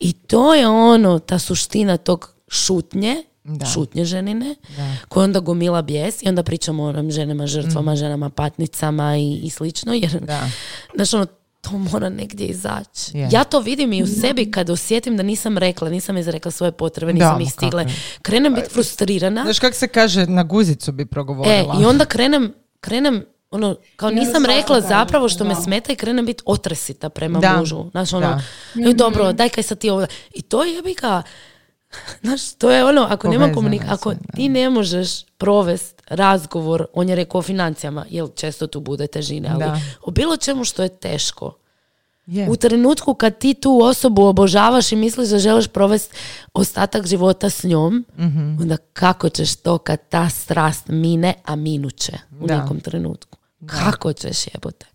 S1: I to je ono, ta suština tog šutnje, da. šutnje ženine, da. koja onda gomila bijes i onda pričamo o onim ženama žrtvama, mm. ženama patnicama i, i slično, jer da. znaš ono, to mora negdje izaći. Ja to vidim i u sebi kad osjetim da nisam rekla, nisam izrekla svoje potrebe, nisam ih stigle. Krenem biti frustrirana.
S3: Znaš kako se kaže, na guzicu bi progovorila.
S1: E, i onda krenem, krenem ono, kao nisam rekla zapravo što me smeta i krenem biti otresita prema da. mužu. Znaš, ono, da. dobro, daj kaj sad ti ovo. I to je bika, znaš, to je ono, ako nema komunikacije, ako ti ne možeš provest razgovor, on je rekao o financijama, jer često tu bude težine, ali o bilo čemu što je teško. U trenutku kad ti tu osobu obožavaš i misliš da želiš provesti ostatak života s njom, mm onda kako ćeš to kad ta strast mine, a minuće u nekom trenutku. Kako ćeš jebote?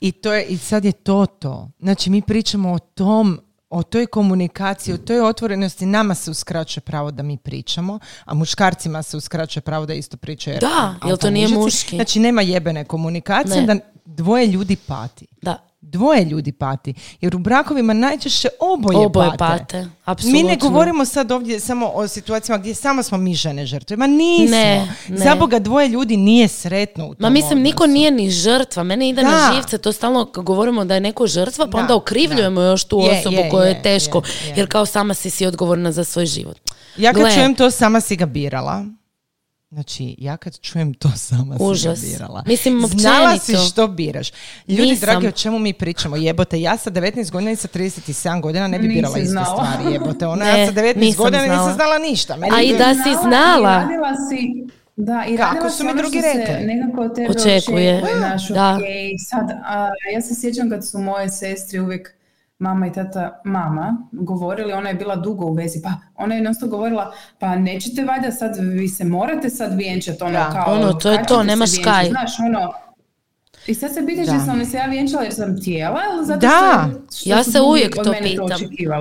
S3: I, to je, I sad je to to. Znači mi pričamo o tom o toj komunikaciji, o toj otvorenosti nama se uskraćuje pravo da mi pričamo, a muškarcima se uskraćuje pravo da isto pričaju.
S1: Da, jel to nije muški?
S3: Znači nema jebene komunikacije da dvoje ljudi pati.
S1: Da
S3: dvoje ljudi pati. Jer u brakovima najčešće oboje,
S1: oboje pate.
S3: Mi ne govorimo sad ovdje samo o situacijama gdje samo smo mi žene žrtve. Ma nismo. Ne, ne. Za Boga dvoje ljudi nije sretno u tom
S1: Ma mislim, niko nije ni žrtva. Mene ide na živce. To stalno govorimo da je neko žrtva, pa onda okrivljujemo još tu osobu je, kojoj je teško. jer kao sama si si odgovorna za svoj život.
S3: Ja kad čujem to, sama si ga birala. Znači, ja kad čujem to sama
S1: Užas.
S3: si birala.
S1: Mislim,
S3: Znala si što biraš. Ljudi, dragi, o čemu mi pričamo? Jebote, ja sa 19 godina i sa 37 godina ne bi birala iste stvari. Jebote, ona ja sa 19 godina znala. nisam znala ništa.
S1: Meni A i da si znala.
S2: si da, i Kako su mi drugi rekli? Nekako tebe
S1: očekuje.
S2: Naš, da. Okay. Sad, a, ja se sjećam kad su moje sestri uvijek mama i tata, mama, govorili, ona je bila dugo u vezi, pa ona je jednostavno govorila, pa nećete valjda sad, vi se morate sad vjenčati, ono, kao,
S1: ono, to je to, nemaš kaj.
S2: Znaš, ono, i sad se pitaš jesam li se ja vjenčala jer sam tijela ili zato
S1: da. ja se uvijek to pitam.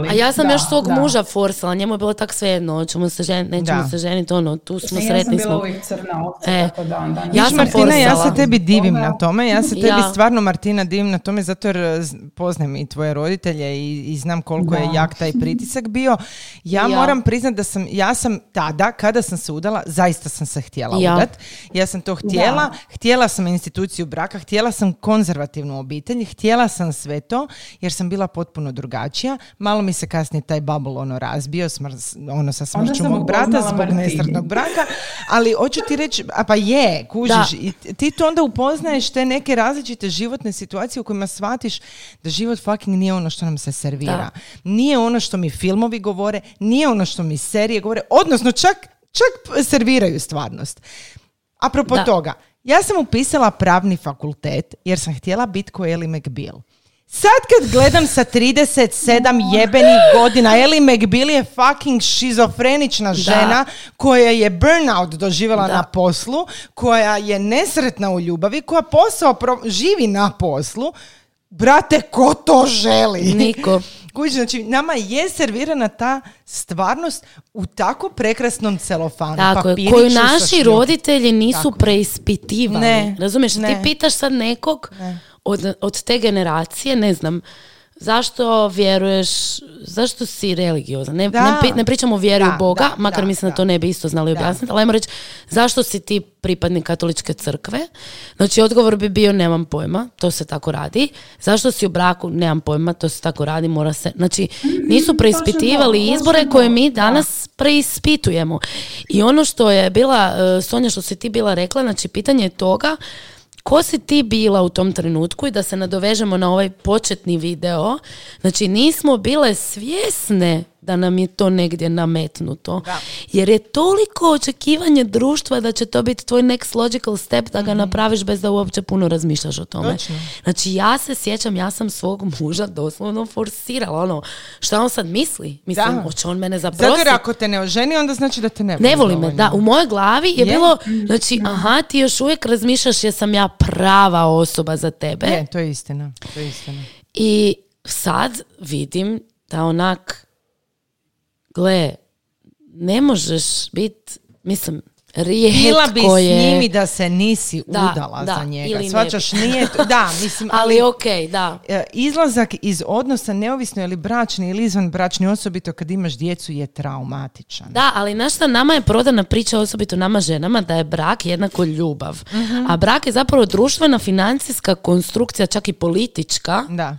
S1: A ja sam još svog muža forsala, njemu je bilo tak svejedno, ćemo se ženiti, nećemo se ženiti, ono, tu smo sretni
S2: smo. Ja sam
S1: bila
S2: uvijek crna opcija, e. tako da
S3: Ja sam Martina, ja se tebi divim na tome, ja se tebi stvarno Martina divim na tome zato jer poznajem i tvoje roditelje i, i znam koliko je jak taj pritisak bio. Ja, moram priznati da sam, ja sam tada, kada sam se udala, zaista sam se htjela udat. Ja sam to htjela, htjela sam instituciju braka, htjela sam konzervativnu obitelj, htjela sam sve to jer sam bila potpuno drugačija. Malo mi se kasnije taj bubble ono razbio, smr, ono sa smrću mog brata zbog nesretnog braka, ali hoću ti reći, a pa je, kužiš, i ti to onda upoznaješ te neke različite životne situacije u kojima shvatiš da život fucking nije ono što nam se servira. Nije ono što mi filmovi govore, nije ono što mi serije govore, odnosno čak, čak serviraju stvarnost. Apropo toga, ja sam upisala pravni fakultet jer sam htjela biti ko Ellie McBeal. Sad kad gledam sa 37 jebenih godina, Ellie McBeal je fucking šizofrenična žena koja je burnout doživjela na poslu, koja je nesretna u ljubavi, koja posao živi na poslu. Brate, ko to želi?
S1: Niko.
S3: Kući, znači, nama je servirana ta stvarnost u tako prekrasnom celofanu.
S1: Tako je, koju naši roditelji nisu preispitivali. Ne, Razumiješ, ne. ti pitaš sad nekog Od, od te generacije, ne znam, zašto vjeruješ, zašto si religiozan? Ne, ne, ne pričamo o vjeri u Boga, makar mislim da to ne bi isto znali objasniti, ali ajmo reći, zašto si ti pripadnik katoličke crkve? Znači, odgovor bi bio, nemam pojma, to se tako radi. Zašto si u braku? Nemam pojma, to se tako radi, mora se... Znači, nisu preispitivali izbore koje mi danas preispitujemo. I ono što je bila, e, Sonja, što si ti bila rekla, znači, pitanje je toga, ko si ti bila u tom trenutku i da se nadovežemo na ovaj početni video. Znači nismo bile svjesne da nam je to negdje nametnuto. Jer je toliko očekivanje društva da će to biti tvoj next logical step da ga mhm. napraviš bez da uopće puno razmišljaš o tome. Znači ja se sjećam, ja sam svog muža doslovno forsirala. Ono, šta on sad misli? Mislim, da. hoće on mene zaprositi.
S3: Zato jer ako te ne oženi, onda znači da te ne voli.
S1: Ne voli me, da. U mojoj glavi je, bilo, znači, aha, ti još uvijek razmišljaš jesam ja prava osoba za tebe.
S3: Je, to je istina. To je istina.
S1: I sad vidim da onak gle, ne možeš biti, mislim,
S3: Bila bi
S1: Rijetko
S3: s
S1: je.
S3: njim i da se nisi
S1: Da,
S3: udala
S1: da,
S3: za njega.
S1: ili
S3: Svačaš, nije... to- Da, mislim,
S1: Ali okej, da.
S3: E, Izlazak iz odnosa, neovisno je li bračni ili izvanbračni, osobito kad imaš djecu, je traumatičan.
S1: Da, ali znaš šta, nama je prodana priča, osobito nama ženama, da je brak jednako ljubav.
S3: Mhm.
S1: A brak je zapravo društvena, financijska konstrukcija, čak i politička,
S3: Da,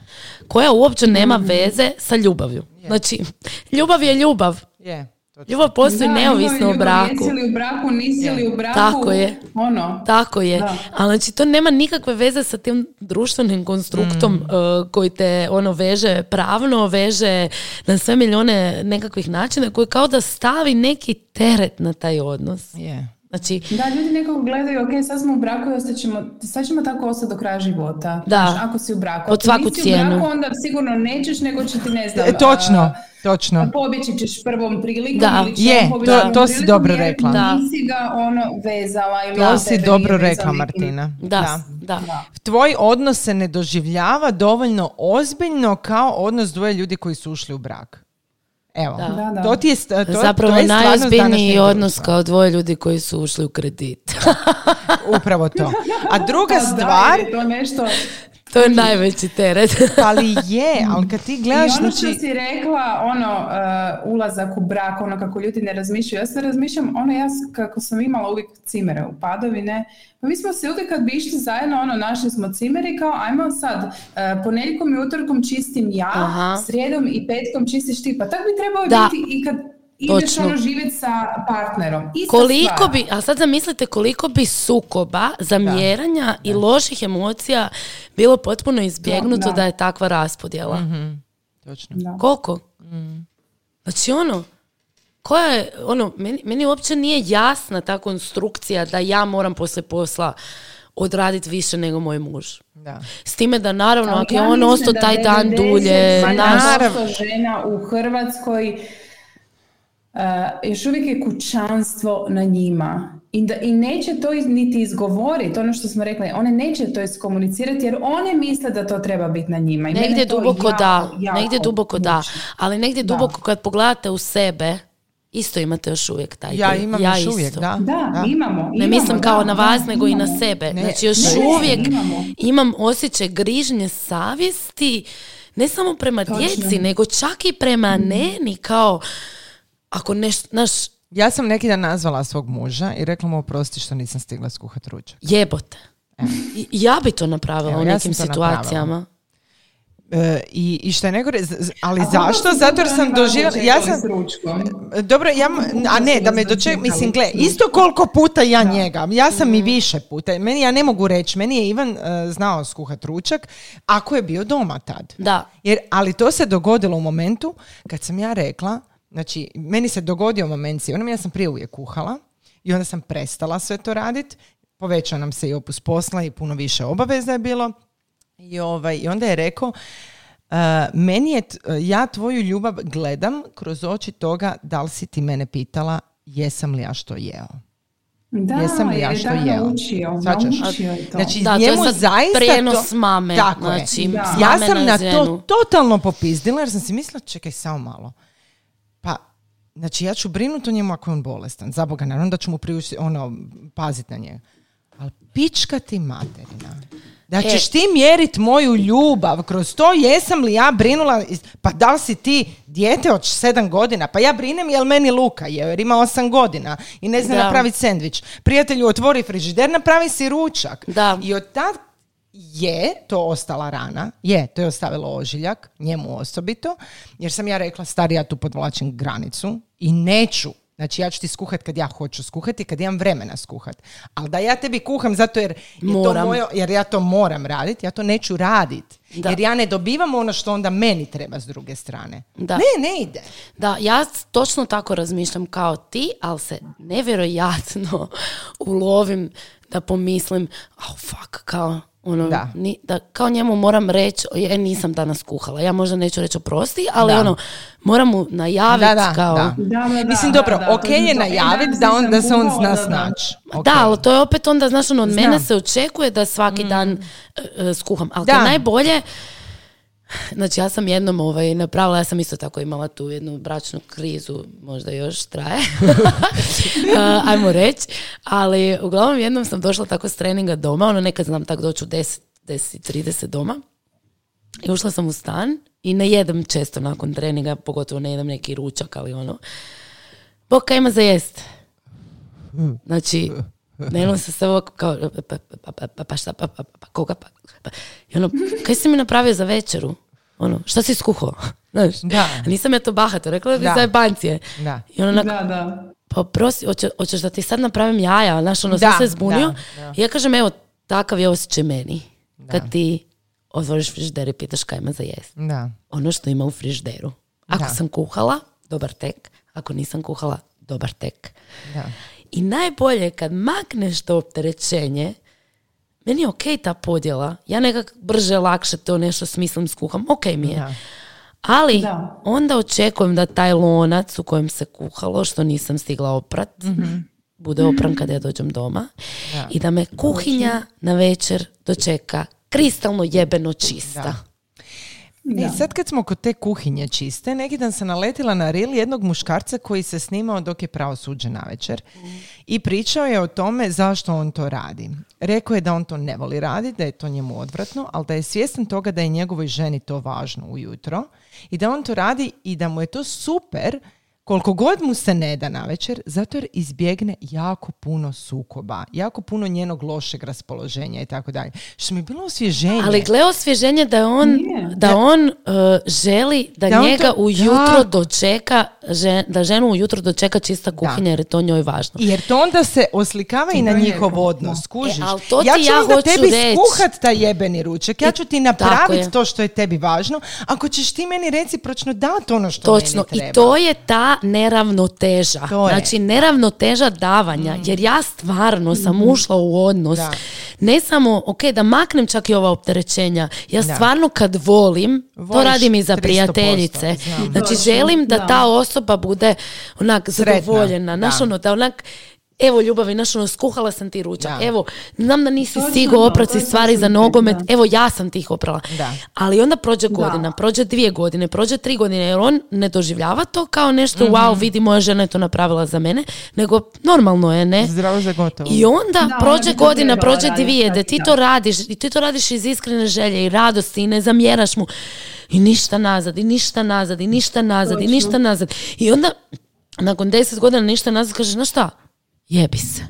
S1: koja uopće nema
S3: Mhm.
S1: veze sa ljubavlju. Znači, ljubav je ljubav.
S3: je. To
S1: Ljubav postoji
S2: Da,
S1: neovisno
S2: ljubav
S1: o braku.
S2: Jesi li u braku, nisi li u braku.
S1: Tako je.
S2: Ono.
S1: Tako je.
S2: Da.
S1: Ali znači to nema nikakve veze sa tim društvenim konstruktom
S3: Mm.
S1: uh, koji te ono veže pravno, veže na sve milijone nekakvih načina koji kao da stavi neki teret na taj odnos.
S3: Je.
S1: Znači,
S2: Da, ljudi nekako gledaju, ok, sad smo u braku i ostat ćemo, sad ćemo tako ostati do kraja života.
S1: Da.
S2: Znaš, ako si u braku. Ako
S1: svaku
S2: nisi
S1: cijenu.
S2: u braku, onda sigurno nećeš, nego će ti, ne znam...
S3: E, točno,
S2: a,
S3: točno.
S2: pobjeći ćeš prvom prilikom
S1: Da.
S2: ili će
S3: Je, to- to si dobro rekla.
S1: Da.
S2: Nisi ga ono vezala ili
S3: To si dobro rekla, Martina.
S1: da, da.
S3: Tvoj odnos se ne doživljava dovoljno ozbiljno kao odnos dvoje ljudi koji su ušli u brak. Evo,
S1: Da.
S2: Da, da.
S3: to ti je, to,
S1: Zapravo
S3: to je
S1: najozbiljniji odnos
S3: društva.
S1: kao dvoje ljudi koji su ušli u kredit.
S3: Upravo to. A druga
S2: Pa da,
S3: stvar,
S2: jer je to nešto...
S1: to je najveći teret.
S3: ali je, ali kad ti
S2: I
S3: gledaš,
S2: ono što
S3: znači,
S2: si rekla, ono, uh, ulazak u brak, ono kako ljudi ne razmišljaju. Ja se razmišljam, ono ja kako sam imala uvijek cimere u padovine, pa mi smo se uvijek kad bi išli zajedno, ono, našli smo cimeri kao, ajmo sad, uh, ponedjeljkom i utorkom čistim ja,
S1: Aha.
S2: srijedom i petkom čistiš ti, pa tak bi trebalo
S1: Da.
S2: biti i kad ideš
S1: Točno.
S2: ono živjeti sa partnerom. Ista
S1: Koliko
S2: stvar.
S1: bi, a sad zamislite koliko bi sukoba, zamjeranja i loših emocija bilo potpuno izbjegnuto
S2: Da,
S1: da,
S2: da.
S1: je takva raspodjela.
S3: točno.
S2: Da.
S1: Koliko? Znači ono, koja je, ono, meni, meni uopće nije jasna ta konstrukcija da ja moram poslije posla odraditi više nego moj muž.
S3: Da.
S1: S time da naravno, ako je
S2: ja
S1: on ostao
S2: da
S1: taj dan
S2: 90%
S1: dulje, naš,
S3: naravno.
S2: žena u Hrvatskoj uh, još uvijek je kućanstvo na njima. I, da, I neće to iz- niti izgovoriti, ono što smo rekli, one neće to iskomunicirati jer one misle da to treba biti na njima. I
S1: negdje duboko
S2: jako,
S1: da,
S2: jako
S1: negdje duboko da, ali negdje
S2: Da.
S1: duboko kad pogledate u sebe, isto imate još uvijek taj
S3: Ja imam
S1: ja
S3: još
S1: isto.
S3: uvijek, da.
S2: Da, imamo.
S1: Ne
S2: imamo,
S1: mislim kao
S2: da,
S1: na
S2: da,
S1: vas, nego i na
S2: imamo.
S1: sebe.
S3: Ne,
S1: znači još
S2: ne,
S1: uvijek
S2: imamo.
S1: imam osjećaj grižnje savjesti, ne samo prema
S2: Točno.
S1: Djeci, nego čak i prema neni, kao ako nešto, znaš,
S3: Ja sam neki dan nazvala svog muža i rekla mu oprosti što nisam stigla skuhat ručak.
S1: jebote. I- Ja bi to napravila
S3: Evo,
S1: u nekim situacijama.
S3: E, i, I što je z- ali
S2: A
S3: zašto? Zato jer sam doživjela, ja sam? Dobro, ja, a ne, da me doček, mislim, gle, isto koliko puta ja njega, ja sam i više puta, meni ja ne mogu reći, meni je Ivan e, znao skuhat ručak, ako je bio doma tad.
S1: Da.
S3: Jer, ali to se dogodilo u momentu kad sam ja rekla, znači, meni se dogodio moment, onom ja sam prije uvijek kuhala i onda sam prestala sve to radit, povećao nam se i opus posla i puno više obaveza je bilo i, ovaj, i onda je rekao, Uh, meni je, t- ja tvoju ljubav gledam kroz oči toga da li si ti mene pitala jesam li ja što jeo.
S2: Da,
S3: Jesam li ja
S2: je
S3: što
S2: tako
S3: jeo?
S2: naučio, naučio je to.
S3: Znači,
S1: Da, to je
S3: njemu zaista
S1: prijenos
S3: to,
S1: mame,
S3: Tako je.
S1: znači,
S2: Da.
S1: s
S3: Ja sam na to
S1: ženu.
S3: totalno popizdila jer sam si mislila, čekaj samo malo. Pa, znači ja ću brinuti o njemu ako je on bolestan. Za Boga, naravno da ću mu priušti, ono, paziti na njega. Ali pička ti materina. Da
S1: E.
S3: ćeš ti mjerit moju ljubav kroz to jesam li ja brinula, pa da li si ti dijete od sedam godina, pa ja brinem jel meni Luka je, jer ima osam godina i ne zna napraviti sendvič. Prijatelju, otvori frižider, napravi si ručak.
S1: Da.
S3: I od tad je to ostala rana, je, to je ostavilo ožiljak, njemu osobito, jer sam ja rekla, stari, ja tu podvlačim granicu i neću. Znači ja ću ti skuhat kad ja hoću skuhati, kad imam vremena skuhat. Ali da ja tebi kuham zato jer, je to moje, jer ja to moram raditi, ja to neću radit.
S1: Da.
S3: Jer ja ne dobivam ono što onda meni treba s druge strane.
S1: Da.
S3: Ne, ne ide.
S1: Da, ja točno tako razmišljam kao ti, ali se nevjerojatno ulovim da pomislim, oh fuck, kao ono,
S3: Da.
S1: ni- da kao njemu moram reći, e, nisam danas kuhala. Ja možda neću reći oprosti, ali
S3: Da.
S1: ono, moram mu najaviti
S3: Da, da,
S1: kao...
S3: da.
S2: Da, da, da,
S3: Mislim,
S2: da,
S3: dobro,
S2: da,
S3: ok je.
S2: E,
S3: najaviti da, on, da se on zna
S2: da, da.
S3: snaći. Ok.
S1: Da, ali to je opet onda, znaš, ono, od
S3: Znam.
S1: mene se očekuje da svaki dan e, e, skuham. Ali
S3: Da.
S1: to je najbolje, Znači ja sam jednom ovaj, napravila, ja sam isto tako imala tu jednu bračnu krizu, možda još traje, uh, ajmo reći, ali uglavnom jednom sam došla tako s treninga doma, ono nekad znam tako doći u 10, 10, 30 doma i ušla sam u stan i ne jedem često nakon treninga, pogotovo ne jedem neki ručak, ali ono, Boka ima za jest. Znači, ne se sve ovako kao, pa, pa, pa, pa šta, pa, pa, pa, koga, pa, pa. I ono, kaj si mi napravio za večeru? Ono, šta si skuhao? Znaš,
S3: da.
S1: nisam ja to bahato, rekla bi za bancije.
S2: Da. I ono, da, da.
S1: Pa prosi, hoće, hoćeš da ti sad napravim jaja, znaš, ono, da, se zbunio. I ja kažem, evo, takav je osjećaj meni. Kad ti otvoriš frižder i pitaš kaj ima za jest.
S3: Da.
S1: Ono što ima u frižderu. Ako sam kuhala, dobar tek. Ako nisam kuhala, dobar tek.
S3: Da.
S1: I najbolje kad makneš to opterećenje, meni je ok ta podjela. Ja nekak brže, lakše to nešto smislim skuham. Ok mi je. Ali onda očekujem da taj lonac u kojem se kuhalo, što nisam stigla oprat, mhm. bude opran kad ja dođem doma. I da me kuhinja na večer dočeka kristalno jebeno čista.
S3: I sad kad smo kod te kuhinje čiste, neki dan sam naletila na ril jednog muškarca koji se snimao dok je pravosuđe na večer i pričao je o tome zašto on to radi. Rekao je da on to ne voli raditi, da je to njemu odvratno, ali da je svjestan toga da je njegovoj ženi to važno ujutro i da on to radi i da mu je to super koliko god mu se ne da na večer, zato jer izbjegne jako puno sukoba, jako puno njenog lošeg raspoloženja i tako dalje. Što mi je bilo osvježenje.
S1: Ali gle osvježenje da on, da on uh, želi da, njega ujutro dočeka, da ženu ujutro dočeka čista kuhinja jer je to njoj važno.
S3: Jer to onda se oslikava i na njihov odnos, kužiš. E,
S1: ali to ja ću ja
S3: onda tebi reći. skuhat taj jebeni ručak, ja ću ti napraviti to što je tebi važno, ako ćeš ti meni recipročno dati ono što
S1: Točno.
S3: meni treba.
S1: I to je ta neravnoteža. znači neravnoteža davanja. Mm. Jer ja stvarno sam mm. ušla u odnos. Ne samo, ok, da maknem čak i ova opterećenja. Ja stvarno kad volim, to radim i za prijateljice. Znači želim da, ta osoba bude onak zadovoljena. Znaš ono, da onak evo ljubavi, znaš ono, skuhala sam ti ručak, evo, znam da nisi stigo opraci stvari za nogomet, evo ja sam ti ih oprala. Ali onda prođe godina, prođe dvije godine, prođe tri godine, jer on ne doživljava to kao nešto, mm wow, vidi moja žena je to napravila za mene, nego normalno je, ne?
S3: Zdravo za gotovo.
S1: I onda prođe godina, prođe dvije, da ti to radiš, i ti to radiš iz iskrene želje i radosti i ne zamjeraš mu. I ništa nazad, i ništa nazad, i ništa nazad, i ništa nazad. I onda, nakon deset godina ništa nazad, kažeš, znaš šta, jebi se.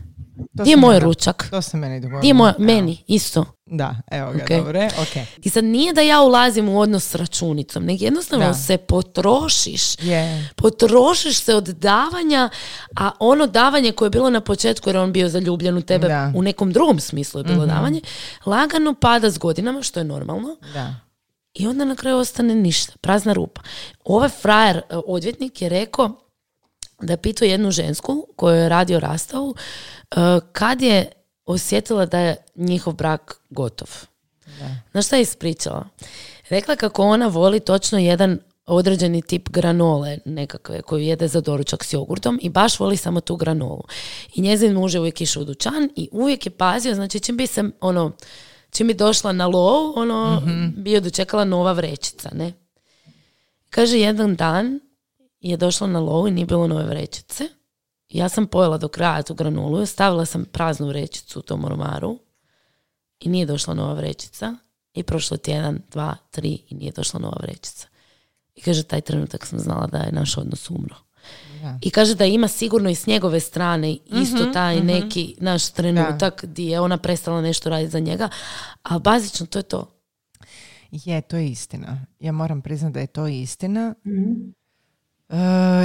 S1: To je moj ručak.
S3: To se meni dogodilo.
S1: Nije moj, meni, isto.
S3: Da, evo ga, okay. dobre, ok.
S1: I sad nije da ja ulazim u odnos s računicom, nego jednostavno se potrošiš.
S3: Yeah.
S1: Potrošiš se od davanja, a ono davanje koje je bilo na početku, jer on bio zaljubljen u tebe, u nekom drugom smislu je bilo mm-hmm. davanje, lagano pada s godinama, što je normalno.
S3: Da.
S1: I onda na kraju ostane ništa, prazna rupa. Ovaj frajer e, odvjetnik je rekao da je pitao jednu žensku koju je radio rastavu uh, kad je osjetila da je njihov brak gotov. Da. Znaš šta je ispričala? Rekla kako ona voli točno jedan određeni tip granole nekakve koju jede za doručak s jogurtom i baš voli samo tu granolu. I njezin muž je uvijek išao u dućan i uvijek je pazio, znači čim bi se ono, čim bi došla na lov, ono, mm bi dočekala nova vrećica, ne? Kaže, jedan dan je došla na lovu i nije bilo nove vrećice. Ja sam pojela do kraja tu granulu, stavila sam praznu vrećicu u tom ormaru i nije došla nova vrećica. I prošlo tjedan, dva, tri i nije došla nova vrećica. I kaže, taj trenutak sam znala da je naš odnos umro. I kaže da ima sigurno i s njegove strane isto mhm, taj mhm. neki naš trenutak gdje je ona prestala nešto raditi za njega, ali bazično to je to.
S3: Je, to je istina. Ja moram priznati da je to istina. mm Uh,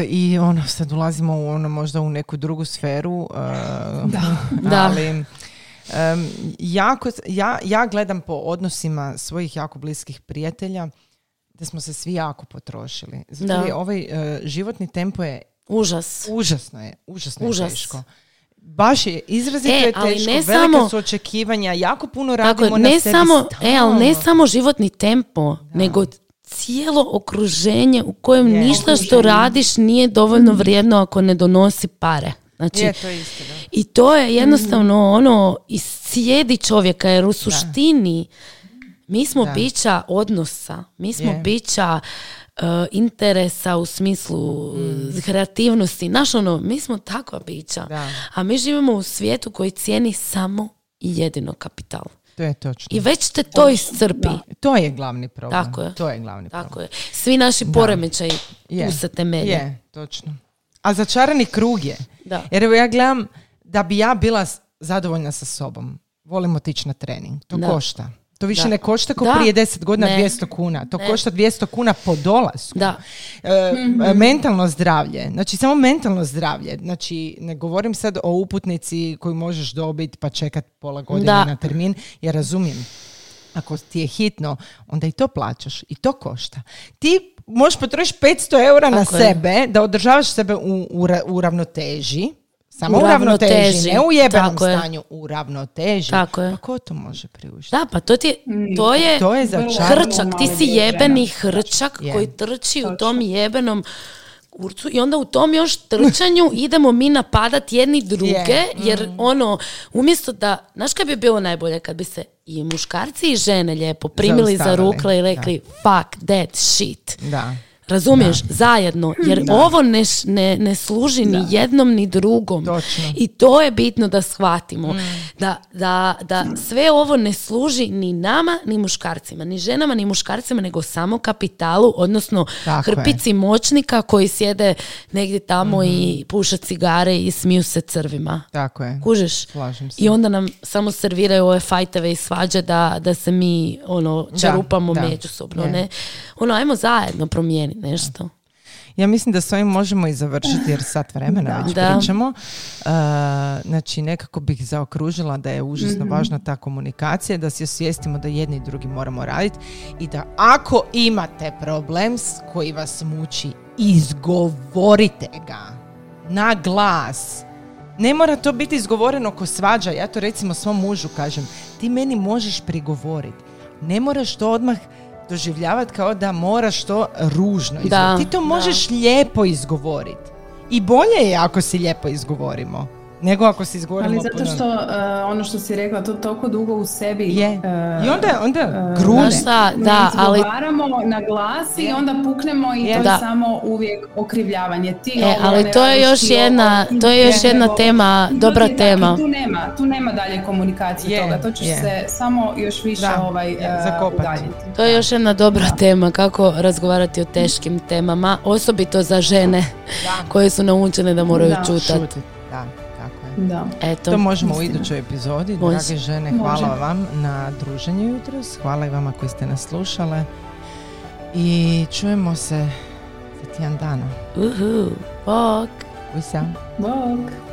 S3: I ono, sad ulazimo u ono možda u neku drugu sferu. Uh,
S1: da.
S3: ali um, jako, ja, ja gledam po odnosima svojih jako bliskih prijatelja da smo se svi jako potrošili. Zato je ovaj uh, životni tempo je
S1: Užas.
S3: Užasno je, užasno je teško. Baš je izrazito e, je teško, ne velika samo, su očekivanja, jako puno radimo tako,
S1: ne
S3: na
S1: sebi samo, E, ali ne samo životni tempo, nego cijelo okruženje u kojem ništa što radiš nije dovoljno vrijedno ako ne donosi pare. Znači,
S3: je, to istina.
S1: I to je jednostavno ono, iscijedi čovjeka jer u suštini Mi smo bića odnosa, mi smo bića uh, interesa u smislu mm. kreativnosti. Naš ono, mi smo takva bića. A mi živimo u svijetu koji cijeni samo i jedino kapital.
S3: To je točno.
S1: I već te to iscrpi.
S3: To je glavni problem. Tako je. To je glavni
S1: Tako problem. Je. Svi naši poremećaji tu se temelje.
S3: Je, točno. A začarani krug je. Da. Jer evo ja gledam da bi ja bila zadovoljna sa sobom. Volim otići na trening. To košta. To više ne košta kao prije 10 godina ne. 200 kuna. To košta 200 kuna po dolasku.
S1: Da.
S3: E, mhm. Mentalno zdravlje. Znači, samo mentalno zdravlje. Znači, ne govorim sad o uputnici koju možeš dobiti pa čekat pola godine na termin. Ja razumijem. Ako ti je hitno, onda i to plaćaš. I to košta. Ti možeš potrošiti 500 eura na sebe da održavaš sebe u, u, u ravnoteži samo u ravnoteži, ne u jebenom stanju, u ravnoteži. Tako je. Pa ko to može priuštiti?
S1: Da, pa to, ti, to je, to je hrčak. Ti si jebeni hrčak koji trči u tom jebenom urcu i onda u tom još trčanju idemo mi napadati jedni druge, jer mm. ono, umjesto da, znaš kaj bi bilo najbolje kad bi se i muškarci i žene lijepo primili za rukle i rekli fuck that shit. Da. Razumiješ? Zajedno. Jer ovo ne, ne, ne služi ni jednom ni drugom. I to je bitno da shvatimo. Mm. Da, da, da sve ovo ne služi ni nama, ni muškarcima. Ni ženama, ni muškarcima, nego samo kapitalu, odnosno Tako hrpici moćnika koji sjede negdje tamo i mhm. puša cigare i smiju se crvima.
S3: Tako je.
S1: Kužeš? I onda nam samo serviraju ove fajteve i svađe da, da se mi ono, čarupamo međusobno. Ne? Ono, ajmo zajedno promijeniti nešto.
S3: Ja mislim da s ovim možemo i završiti jer sat vremena već da. pričamo. Uh, znači nekako bih zaokružila da je užasno mm važna ta komunikacija, da se osvijestimo da jedni i drugi moramo raditi i da ako imate problem koji vas muči, izgovorite ga na glas. Ne mora to biti izgovoreno ko svađa. Ja to recimo svom mužu kažem. Ti meni možeš prigovoriti. Ne moraš to odmah doživljavati kao da moraš to ružno izgovoriti. Ti to možeš lijepo izgovoriti. I bolje je ako si lijepo izgovorimo nego ako se izgovorimo
S2: Ali zato što uh, ono što si rekla, to toliko dugo u sebi
S3: je. Uh, I onda, onda uh, grune.
S1: Šta, da, ali...
S2: na glas i onda puknemo i to je samo uvijek okrivljavanje. Ti
S1: e, ali to je još jedna, to je još jedna tema, dobra tema.
S2: Tu nema, tu nema dalje komunikacije toga, to će se samo još više da. ovaj, uh,
S1: To je još jedna dobra tema, kako razgovarati o teškim temama, osobito za žene koje su naučene da moraju čutati. Da.
S3: Da. Eto, to možemo u idućoj epizodi. Drage žene, hvala vam na druženju jutros. Hvala i vama koji ste nas slušale. I čujemo se za tijan dana.
S1: Uhu, bok.
S3: Bok.
S2: Bok.